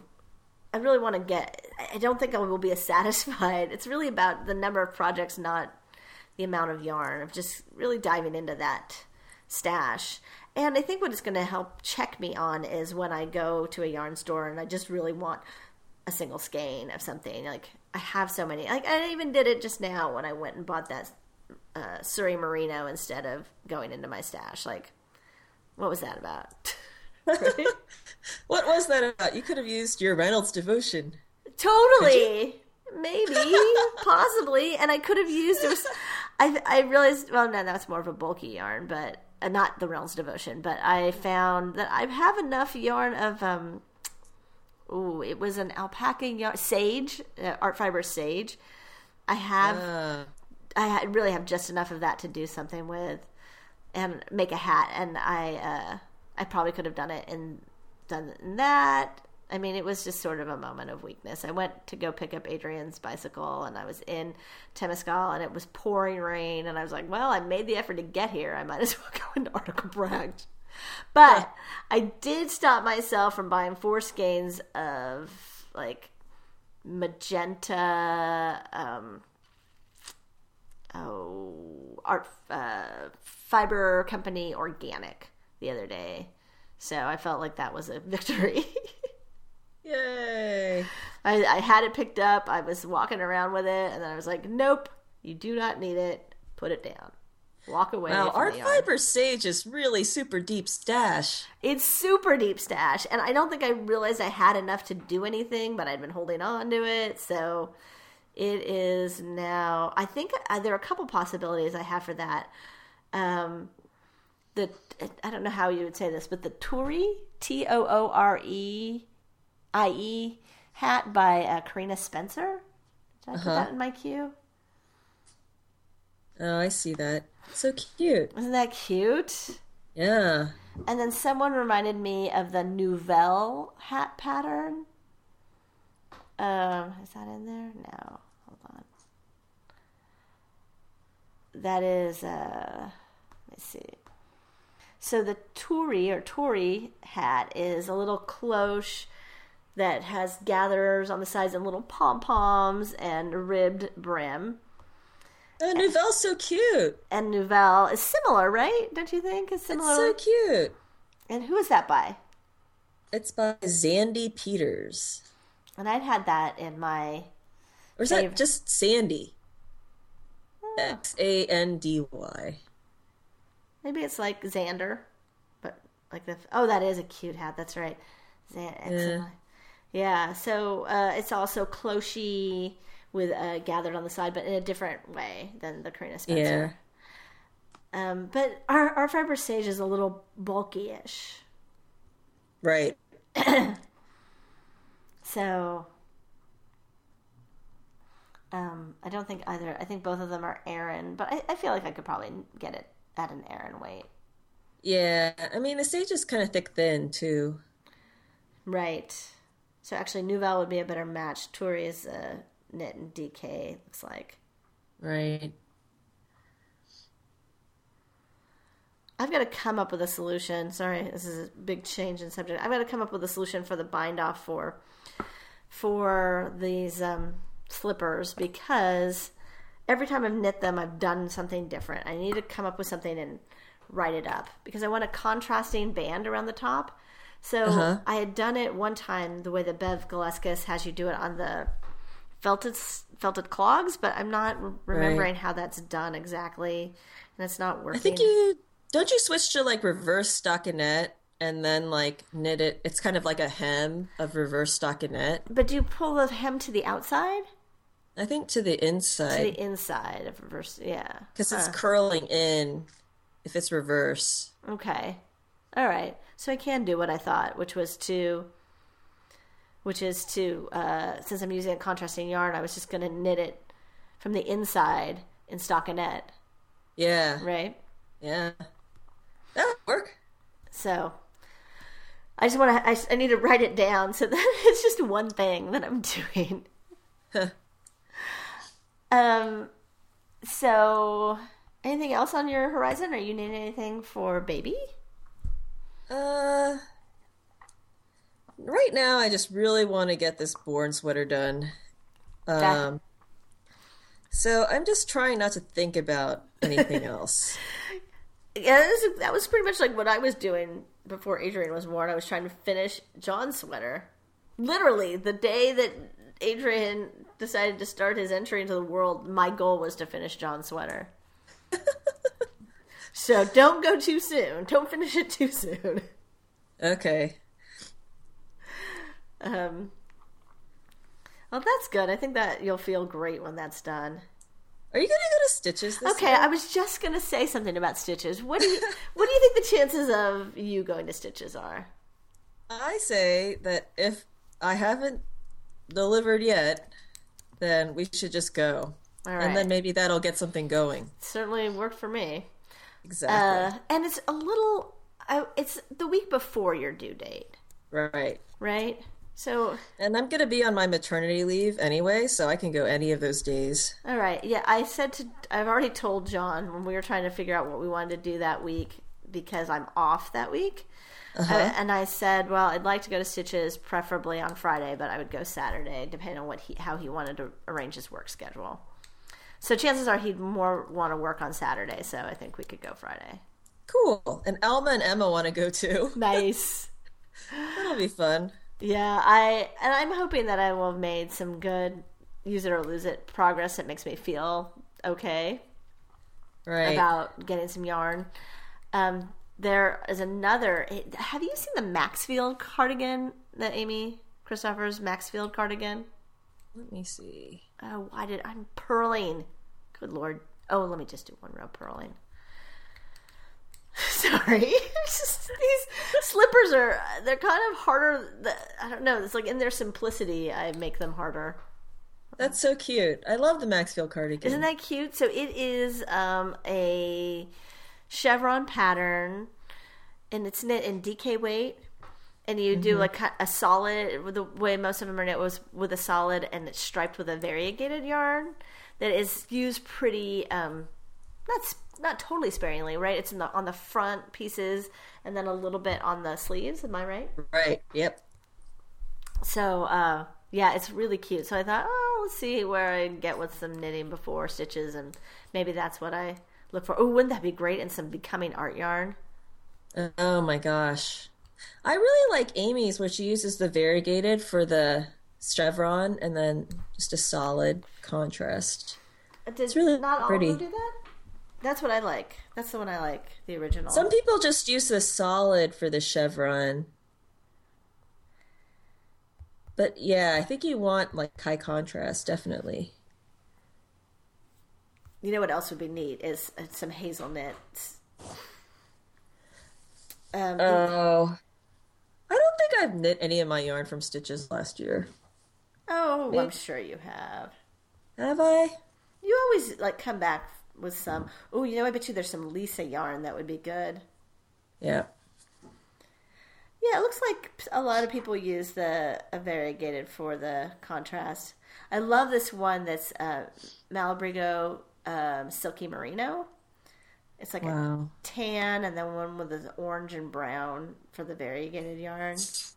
I really want to get. I don't think I will be as [LAUGHS] satisfied. It's really about the number of projects, not the amount of yarn. Of just really diving into that stash. And I think what it's going to help check me on is when I go to a yarn store and I just really want a single skein of something. Like I have so many. Like I even did it just now when I went and bought that uh, Suri Merino instead of going into my stash. Like, what was that about? [LAUGHS] what was that about? You could have used your Reynolds devotion. Totally. Maybe, [LAUGHS] possibly, and I could have used. It was, I I realized. Well, no, that's more of a bulky yarn, but uh, not the Reynolds devotion. But I found that I have enough yarn of um, Ooh, it was an alpaca yarn, sage, uh, art fiber sage. I have, uh. I really have just enough of that to do something with, and make a hat. And I, uh, I probably could have done it and done that. I mean, it was just sort of a moment of weakness. I went to go pick up Adrian's bicycle, and I was in Temescal, and it was pouring rain. And I was like, "Well, I made the effort to get here. I might as well go into Article Pract." But I did stop myself from buying four skeins of like magenta um oh art uh, fiber company organic the other day so i felt like that was a [LAUGHS] victory yay I, I had it picked up i was walking around with it and then i was like nope you do not need it put it down walk away. Wow, art fiber sage is really super deep stash. It's super deep stash, and I don't think I realized I had enough to do anything, but I'd been holding on to it, so it is now. I think uh, there are a couple possibilities I have for that. Um, the I don't know how you would say this, but the Toore T O O R E I E hat by uh, Karina Spencer. Did I put Uh-huh. that in my queue? Oh, I see that. So cute. Isn't that cute? Yeah. And then someone reminded me of the Nouvelle hat pattern. Um, is that in there? No. Hold on. That is uh let me see. So the Tory or Tory hat is a little cloche that has gatherers on the sides and little pom poms and ribbed brim. Oh, Nouvelle's so cute. And Nouvelle is similar, right? Don't you think? It's similar. It's so cute. and who is that by? It's by Xandy Peters. And I'd had that in my Or is Favorite. that just Sandy? Oh. X A N D Y. maybe it's like Xander, but like the oh that is a cute hat. That's right, Xan- X and Y. Yeah. So uh, it's also clochey with uh, gathered on the side, but in a different way than the Karina Yeah. Spencer. Um, but our our fiber sage is a little bulky-ish. Right. [CLEARS THROAT] So um, I don't think either. I think both of them are Aran, but I, I feel like I could probably get it at an Aran weight. Yeah. I mean, the sage is kind of thick thin, too. Right. So actually, Nouvelle would be a better match. Turi is uh, knit and DK. Looks like Right. I've got to come up with a solution. Sorry, this is a big change in subject. I've got to come up with a solution for the bind off for for these um, slippers because every time I've knit them, I've done something different. I need to come up with something and write it up because I want a contrasting band around the top. So Uh-huh. I had done it one time the way that Bev Galeskas has you do it on the felted felted clogs, but I'm not re- remembering how that's done exactly, and it's not working. I think you don't you switch to like reverse stockinette and then like knit it. It's kind of like a hem of reverse stockinette. But do you pull the hem to the outside? I think to the To inside the inside of reverse, yeah. because it's curling in. If it's reverse, Okay. All right. So I can do what I thought, which was to, which is to, uh, since I'm using a contrasting yarn, I was just going to knit it from the inside in stockinette, yeah, right? yeah, that would work. So I just want to, I, I need to write it down so [LAUGHS] that it's just one thing that I'm [LAUGHS] doing. um, so anything else on your horizon? Are you needing anything for baby? Uh, right now, I just really want to get this born sweater done. Um, so I'm just trying not to think about anything [LAUGHS] else. Yeah, that was, that was pretty much like what I was doing before Adrian was born. I was trying to finish John's sweater. Literally, the day that Adrian decided to start his entry into the world, my goal was to finish John's sweater. [LAUGHS] so don't go too soon. Don't finish it too soon. Okay. Um, well, that's good. I think that you'll feel great when that's done. Are you gonna go to Stitches this Okay, year? I was just gonna say something about stitches. What do you [LAUGHS] What do you think the chances of you going to stitches are? I say that if I haven't delivered yet, then we should just go. All right, And then maybe that'll get something going. certainly worked for me. Exactly. Uh, and it's a little. Uh, it's the week before your due date, right. right? So, And I'm gonna be on my maternity leave anyway, so I can go any of those days. all right, yeah. I said to. I've already told John when we were trying to figure out what we wanted to do that week because I'm off that week. Uh-huh. Uh, and I said, well, I'd like to go to Stitches, preferably on Friday, but I would go Saturday, depending on what he how he wanted to arrange his work schedule. So chances are he'd more want to work on Saturday. So I think we could go Friday. Cool. And Alma and Emma want to go too. [LAUGHS] Nice. That'll be fun. Yeah, I and I'm hoping that I will have made some good use it or lose it progress that makes me feel okay Right. about getting some yarn. Um, there is another. Have you seen the Maxfield cardigan that Amy Christoffers Maxfield cardigan? Let me see. Oh, why did I'm purling? Good lord. Oh, let me just do one row purling. [LAUGHS] sorry. [LAUGHS] Just, these slippers are they're kind of harder. I don't know. It's like in their simplicity, I make them harder. That's so cute. I love the Maxfield cardigan. Isn't that cute? So it is um, a chevron pattern, and it's knit in DK weight. And you do like a solid. The way most of them are knit was with a solid, and it's striped with a variegated yarn that is used pretty um, not not totally sparingly, right? It's in the, on the front pieces, and then a little bit on the sleeves. Am I right? Right. Yep. So uh, yeah, it's really cute. So I thought, oh, let's see where I get with some knitting before stitches, and maybe that's what I look for. Oh, wouldn't that be great? And some becoming art yarn. Oh my gosh. I really like Amy's, where she uses the variegated for the chevron and then just a solid contrast. It's really not pretty. all of them do that? That's what I like. That's the one I like, the original. Some people just use the solid for the chevron. But yeah, I think you want like high contrast, definitely. You know what else would be neat is uh, some hazel knits. Um, oh, I don't think I've knit any of my yarn from stitches last year. Oh, Maybe. I'm sure you have. Have I? You always like come back with some. Oh, you know, I bet you there's some Lisa yarn that would be good. Yeah. Yeah, it looks like a lot of people use the variegated for the contrast. I love this one that's uh, Malabrigo um, Silky Merino. It's like wow. a tan and then one with the orange and brown for the variegated yarn. It's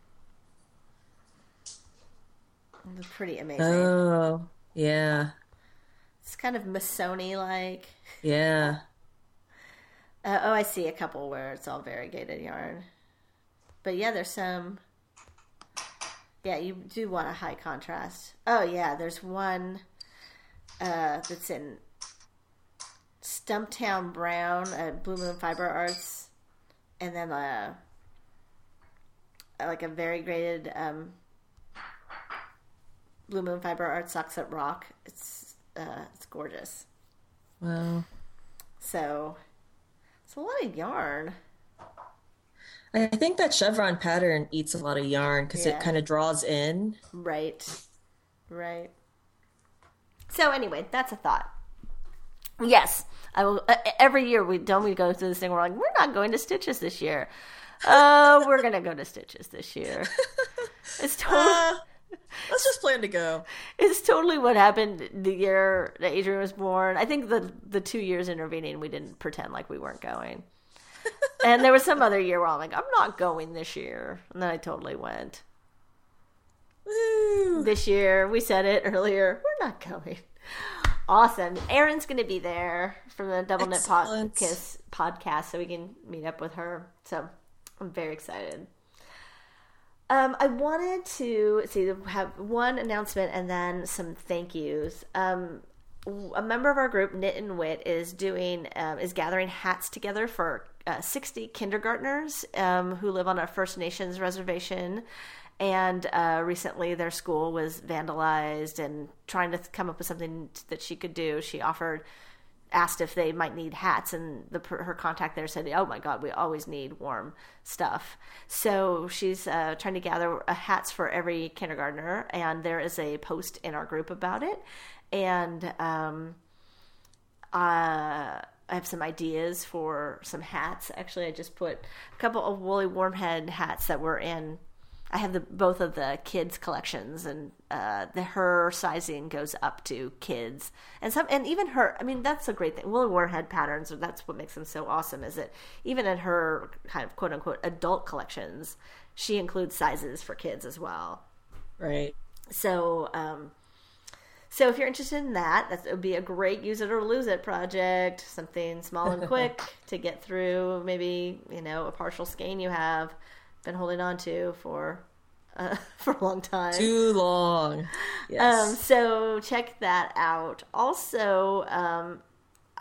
pretty amazing. Oh, yeah. It's kind of Missoni like. Yeah. Uh, oh, I see a couple where it's all variegated yarn. But yeah, there's some. Yeah, you do want a high contrast. Oh, yeah, there's one uh, that's in Stumptown Brown at Blue Moon Fiber Arts, and then a, uh, like a variegated um, Blue Moon Fiber Arts Socks That Rock. It's uh, it's gorgeous. Wow. So it's a lot of yarn. I think that chevron pattern eats a lot of yarn because yeah. it kind of draws in. Right. Right. So anyway, that's a thought. Yes, I will. Uh, every year we don't we go through this thing. We're like, we're not going to Stitches this year. Oh, we're gonna go to Stitches this year. [LAUGHS] It's totally. Uh, let's just plan to go. It's totally what happened the year that Adrian was born. I think the the two years intervening, we didn't pretend like we weren't going. [LAUGHS] and there was some other year where I'm like, I'm not going this year, and then I totally went. Woo. This year, we said it earlier. We're not going. Awesome. Erin's going to be there from the Double Knit Podcast, podcast, so we can meet up with her. So I'm very excited. Um, I wanted to see have one announcement and then some thank yous. Um, a member of our group, Knit and Wit, is doing um, is gathering hats together for uh, 60 kindergartners um, who live on a First Nations reservation and uh, recently their school was vandalized and trying to come up with something that she could do. She offered asked if they might need hats and the her contact there said oh my god we always need warm stuff. So she's uh, trying to gather uh, hats for every kindergartner and there is a post in our group about it. And um, uh, I have some ideas for some hats. Actually, I just put a couple of Woolly Wormhead hats that were in I have the both of the kids collections, and uh, the her sizing goes up to kids, and some, and even her. I mean, that's a great thing. Woolly Wormhead patterns, that's what makes them so awesome. Is that even in her kind of quote unquote adult collections, she includes sizes for kids as well. Right. So, um, so if you're interested in that, that would be a great use it or lose it project. Something small and [LAUGHS] quick to get through. Maybe you know a partial skein you have been holding on to for uh, [LAUGHS] for a long time. Too long. Yes. Um, so check that out. Also, um,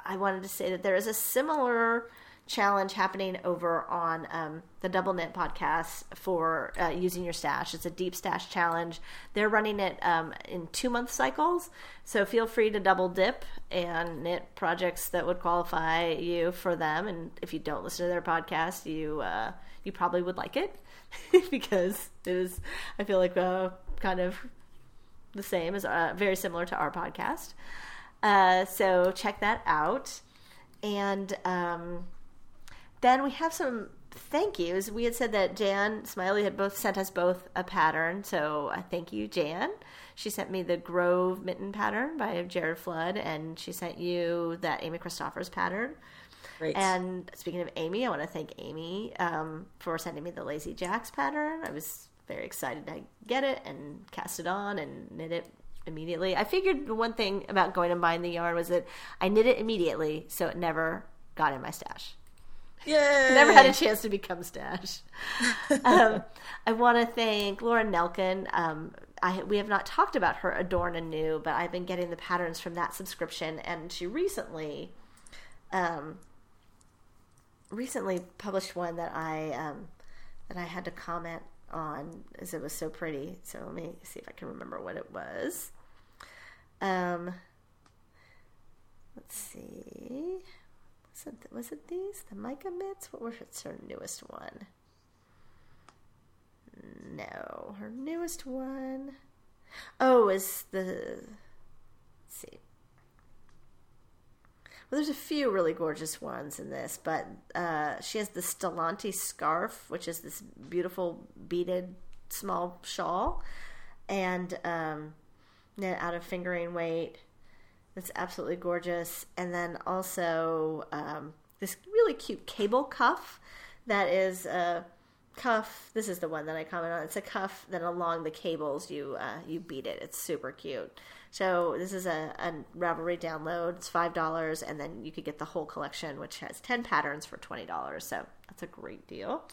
I wanted to say that there is a similar challenge happening over on um, the Double Knit podcast for uh, using your stash. It's a deep stash challenge. They're running it um, in two month cycles, so feel free to double dip and knit projects that would qualify you for them. And if you don't listen to their podcast, you uh, you probably would like it [LAUGHS] because it is. I feel like uh, kind of the same as uh, very similar to our podcast. Uh, so check that out. And um, then we have some thank yous. We had said that Jan Smiley had both sent us both a pattern, so I thank you, Jan. She sent me the Grove mitten pattern by Jared Flood, and she sent you that Amy Christoffers pattern. And speaking of Amy, I want to thank Amy um, for sending me the Lazy Jacks pattern. I was very excited to get it and cast it on and knit it immediately. I figured the one thing about going and buying the yarn was that I knit it immediately, so it never got in my stash. Yay! [LAUGHS] Never had a chance to become stash. [LAUGHS] um, I want to thank Laura Nelkin. Um, I, we have not talked about her Adorn Anew, but I've been getting the patterns from that subscription, and she recently, um, recently published one that I um, that I had to comment on as it was so pretty. So let me see if I can remember what it was. Um, let's see. Was it, was it these? The mica mitts? What was it? her newest one? No, her newest one. Oh, is the. See. Well, there's a few really gorgeous ones in this, but uh, she has the Stellanti scarf, which is this beautiful beaded small shawl, and um, knit out of fingering weight. That's absolutely gorgeous. And then also um, this really cute cable cuff that is a cuff. This is the one that I comment on. It's a cuff that along the cables you uh, you beat it. It's super cute. So this is a, a Ravelry download. It's five dollars, and then you could get the whole collection, which has ten patterns for twenty dollars. So that's a great deal.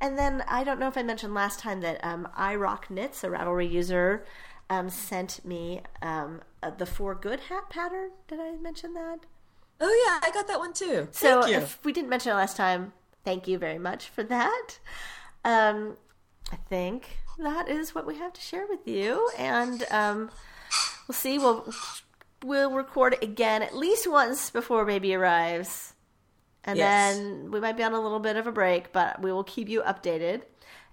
And then I don't know if I mentioned last time that um, I Rock Knits, a Ravelry user, um, sent me um, uh, the four Good hat pattern. Did I mention that? Oh yeah, I got that one too. So if we didn't mention it last time, thank you very much for that. Um, I think that is what we have to share with you, and um, we'll see. We'll we'll record again at least once before baby arrives, and Yes. then we might be on a little bit of a break, but we will keep you updated.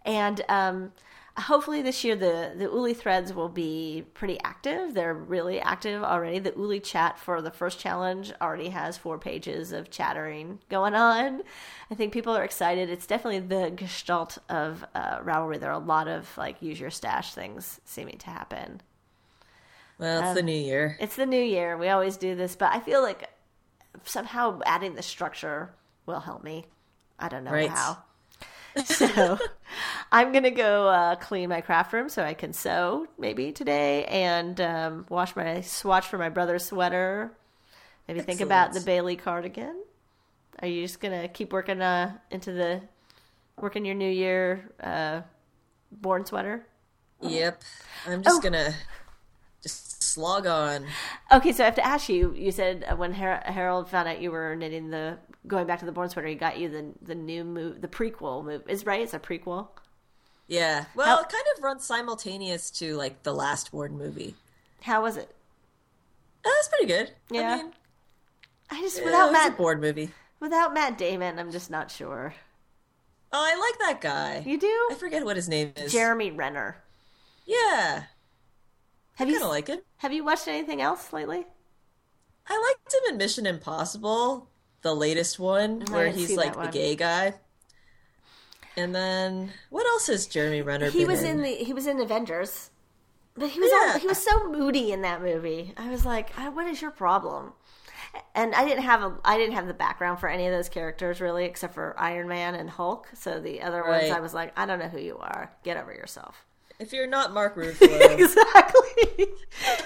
And um, hopefully this year the the Uli threads will be pretty active. They're really active already. The Uli chat for the first challenge already has four pages of chattering going on. I think people are excited. It's definitely the gestalt of uh, Ravelry. There are a lot of like use your stash things seeming to happen. Well, it's the new year. It's the new year. We always do this, but I feel like somehow adding the structure will help me. I don't know Right. how. [LAUGHS] so I'm gonna go uh, clean my craft room so I can sew maybe today and um, wash my swatch for my brother's sweater. Maybe think about the Bailey cardigan. Are you just gonna keep working uh, into the working your New Year uh, born sweater? Yep. I'm just Oh. gonna just slog on. Okay, so I have to ask you. You said uh, when Har- Harold found out you were knitting the going back to the born sweater, he got you the the new move, the prequel move. Is right? It's a prequel. Yeah. Well, How- it kind of runs simultaneous to like the last Ward movie. How was it? Uh, That's pretty good. Yeah. I mean, I just yeah, without it was a Matt board movie. without Matt Damon, I'm just not sure. Oh, I like that guy. You do, I forget what his name is. Jeremy Renner. Yeah. Have you kind of like it. have you watched anything else lately? I liked him in Mission Impossible, the latest one, where he's like the gay guy. And then what else has Jeremy Renner He been was in the he was in Avengers, but he was all, he was so moody in that movie. I was like, "Ah, what is your problem? And I didn't have a I didn't have the background for any of those characters really, except for Iron Man and Hulk. So the other ones, I was like, I don't know who you are. Get over yourself. If you're not Mark [LAUGHS] Ruffalo, exactly.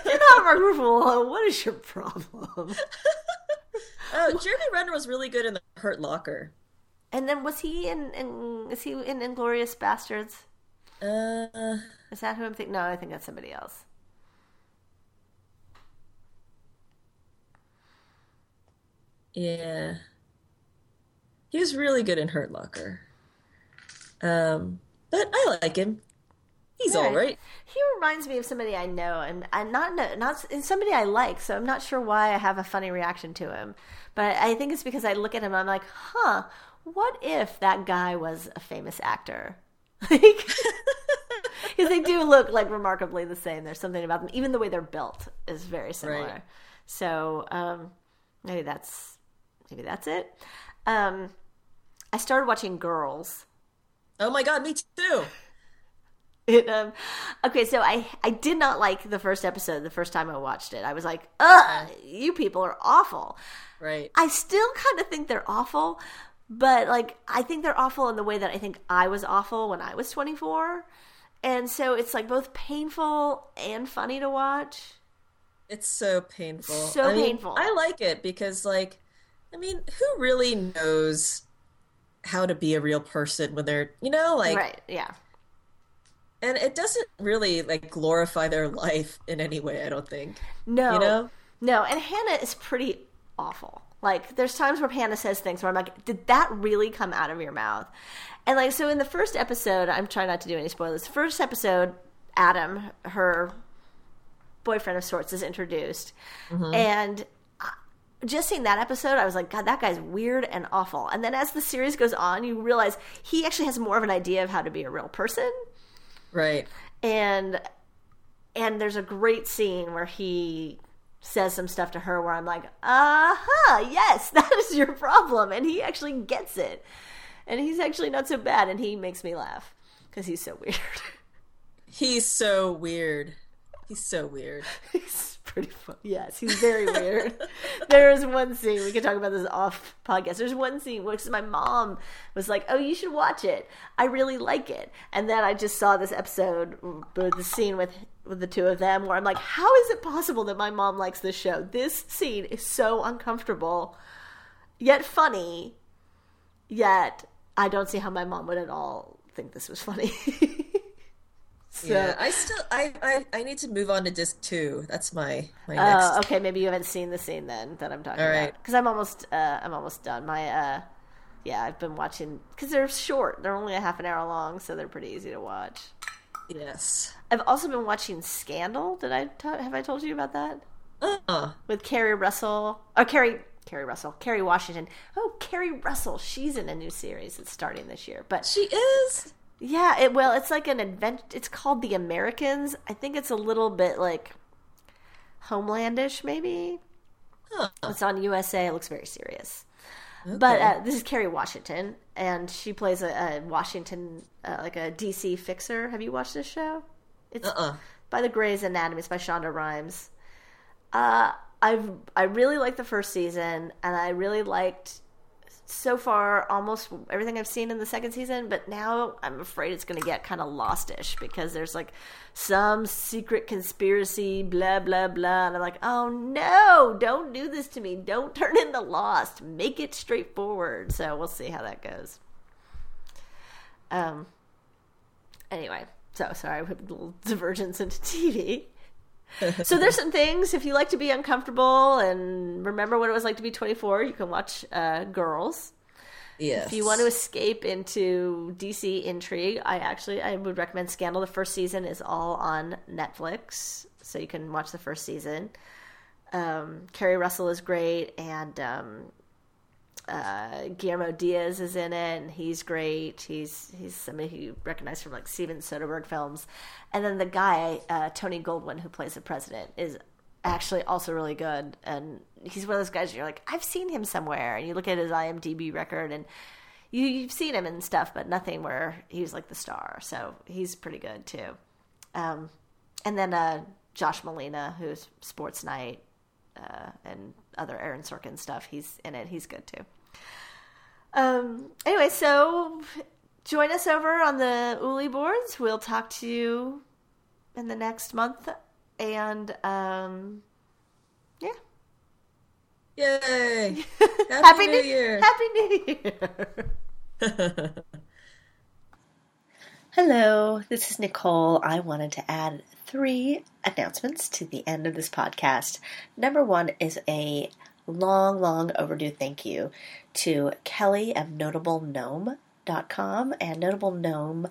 You're not Mark Ruffalo. What is your problem? [LAUGHS] oh, Jeremy Renner was really good in the Hurt Locker. And then was he in, in is he in Inglourious Basterds? Uh, Is that who I'm thinking? No, I think that's somebody else. yeah. He was really good in Hurt Locker. Um, but I like him. He's all right. He reminds me of somebody I know, and I'm not not and somebody I like. So I'm not sure why I have a funny reaction to him, but I think it's because I look at him and I'm like, huh, what if that guy was a famous actor? [LAUGHS] Like, [LAUGHS] because they do look like remarkably the same. There's something about them, even the way they're built is very similar. Right. So um, maybe that's maybe that's it. Um, I started watching Girls. Oh my god, me too. [LAUGHS] It, um, okay, so I I did not like the first episode the first time I watched it. I was like, ugh, you people are awful. Right. I still kind of think they're awful, but like I think they're awful in the way that I think I was awful when I was 24. And so it's like both painful and funny to watch. It's so painful. So I mean, painful. I like it because, like, I mean, who really knows how to be a real person when they're, you know, like, right, yeah. And it doesn't really like glorify their life in any way. I don't think. No. You know? No, and Hannah is pretty awful. Like there's times where Hannah says things where I'm like, did that really come out of your mouth? And like so in the first episode, I'm trying not to do any spoilers. First episode, Adam, her boyfriend of sorts, is introduced, and uh, just seeing that episode, I was like, God, that guy's weird and awful. And then as the series goes on, you realize he actually has more of an idea of how to be a real person Right. and and there's a great scene where he says some stuff to her where I'm like, "Uh-huh, yes, [LAUGHS] that is your problem." And he actually gets it. And he's actually not so bad and he makes me laugh cuz he's so weird. [LAUGHS] He's so weird. He's so weird. [LAUGHS] he's pretty fun. Yes, he's very weird. [LAUGHS] there is one scene we can talk about this off podcast. There's one scene which my mom was like, "Oh, you should watch it. I really like it." And then I just saw this episode, the scene with with the two of them, where I'm like, "How is it possible that my mom likes this show? This scene is so uncomfortable, yet funny, yet I don't see how my mom would at all think this was funny." [LAUGHS] so, Yeah, I still I, I I need to move on to disc two. That's my my next. Oh, okay. Maybe you haven't seen the scene then that I'm talking All about because I'm almost uh, I'm almost done. My uh, yeah, I've been watching because they're short. They're only a half an hour long, so they're pretty easy to watch. Yes. I've also been watching Scandal. Did I t- have I told you about that uh-uh with Keri Russell or Carrie Keri Russell Kerry Washington? Oh, Keri Russell. She's in a new series that's starting this year, but she is. Yeah, it well, it's like an adventure. It's called The Americans. I think it's a little bit like Homelandish, maybe. Huh. It's on USA. It looks very serious. But uh, this is Kerry Washington, and she plays a, a Washington, uh, like a DC fixer. Have you watched this show? It's Uh-uh. by the Grey's Anatomy. It's by Shonda Rhimes. Uh, I've I really liked the first season, and I really liked so far almost everything I've seen in the second season. But now I'm afraid it's going to get kind of lostish because there's like some secret conspiracy, blah blah blah, and I'm like, oh no, don't do this to me. Don't turn into Lost. Make it straightforward. So we'll see how that goes. Um. Anyway, so sorry, have a little [LAUGHS] divergence into TV so there's some things if you like to be uncomfortable and remember what it was like to be 24 you can watch uh, girls. Yes. if you want to escape into dc intrigue i actually i would recommend scandal. The first season is all on netflix so you can watch the first season. Um, keri russell is great and um, uh, Guillermo Diaz is in it, and he's great. He's he's somebody who you recognize from like Steven Soderbergh films, and then the guy uh, Tony Goldwyn who plays the president is actually also really good, and he's one of those guys you're like I've seen him somewhere, and you look at his IMDb record and. You, you've seen him and stuff, but nothing where he's like the star. So he's pretty good too. Um, and then uh, Josh Malina, who's Sports Night uh, and other Aaron Sorkin stuff. He's in it. He's good too. Um, anyway, so join us over on the Uli boards. We'll talk to you in the next month. And um, yeah. Yay! [LAUGHS] Happy, Happy New Year! [LAUGHS] Happy New Year. [LAUGHS] Hello, this is Nicole. I wanted to add three announcements to the end of this podcast. Number one is a long, long overdue thank you to Kelly of notable NotableGnome.com. And Notable Gnome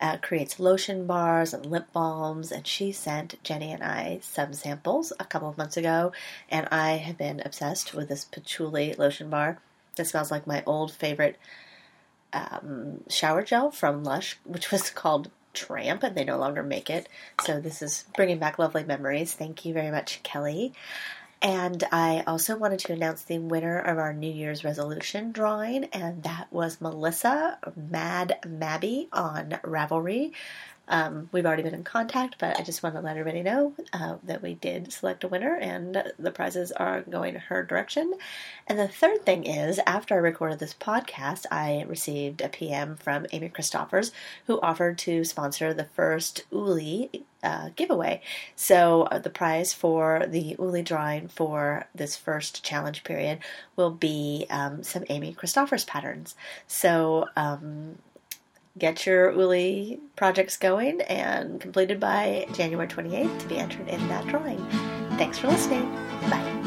uh, creates lotion bars and lip balms, and she sent Jenny and I some samples a couple of months ago, and I have been obsessed with this patchouli lotion bar that smells like my old favorite um, shower gel from Lush, which was [LAUGHS] called Tramp, and they no longer make it. So this is bringing back lovely memories. Thank you very much, Kelly. And I also wanted to announce the winner of our New Year's resolution drawing, and that was Melissa Mad Mabby on Ravelry. Um, we've already been in contact, but I just want to let everybody know uh, that we did select a winner and the prizes are going her direction. And the third thing is, after I recorded this podcast, I received a PM from Amy Christoffers who offered to sponsor the first Uli uh, giveaway. So uh, the prize for the Uli drawing for this first challenge period will be um, some Amy Christoffers patterns. So um, get your Woolly projects going and completed by January 28th to be entered in that drawing. Thanks for listening. Bye.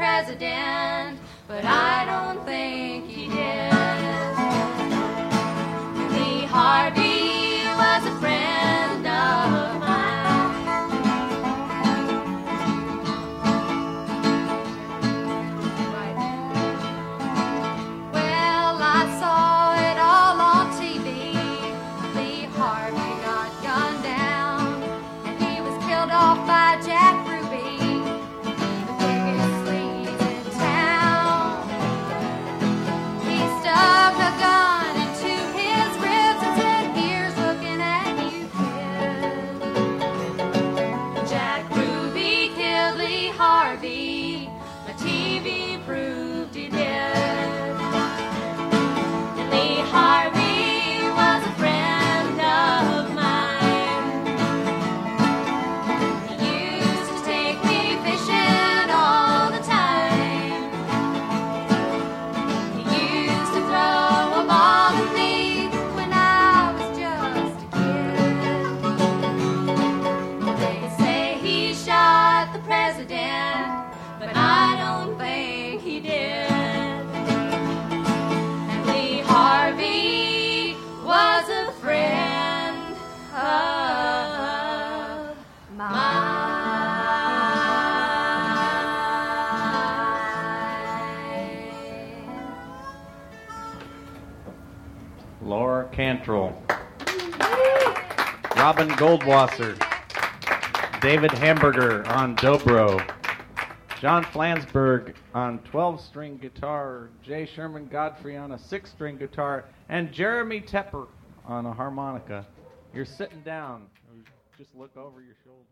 President, but I don't Goldwasser. David Hamburger on dobro. John Flansburgh on 12 string guitar. Jay Sherman Godfrey on a 6 string guitar. And Jeremy Tepper on a harmonica. You're sitting down. Just look over your shoulder.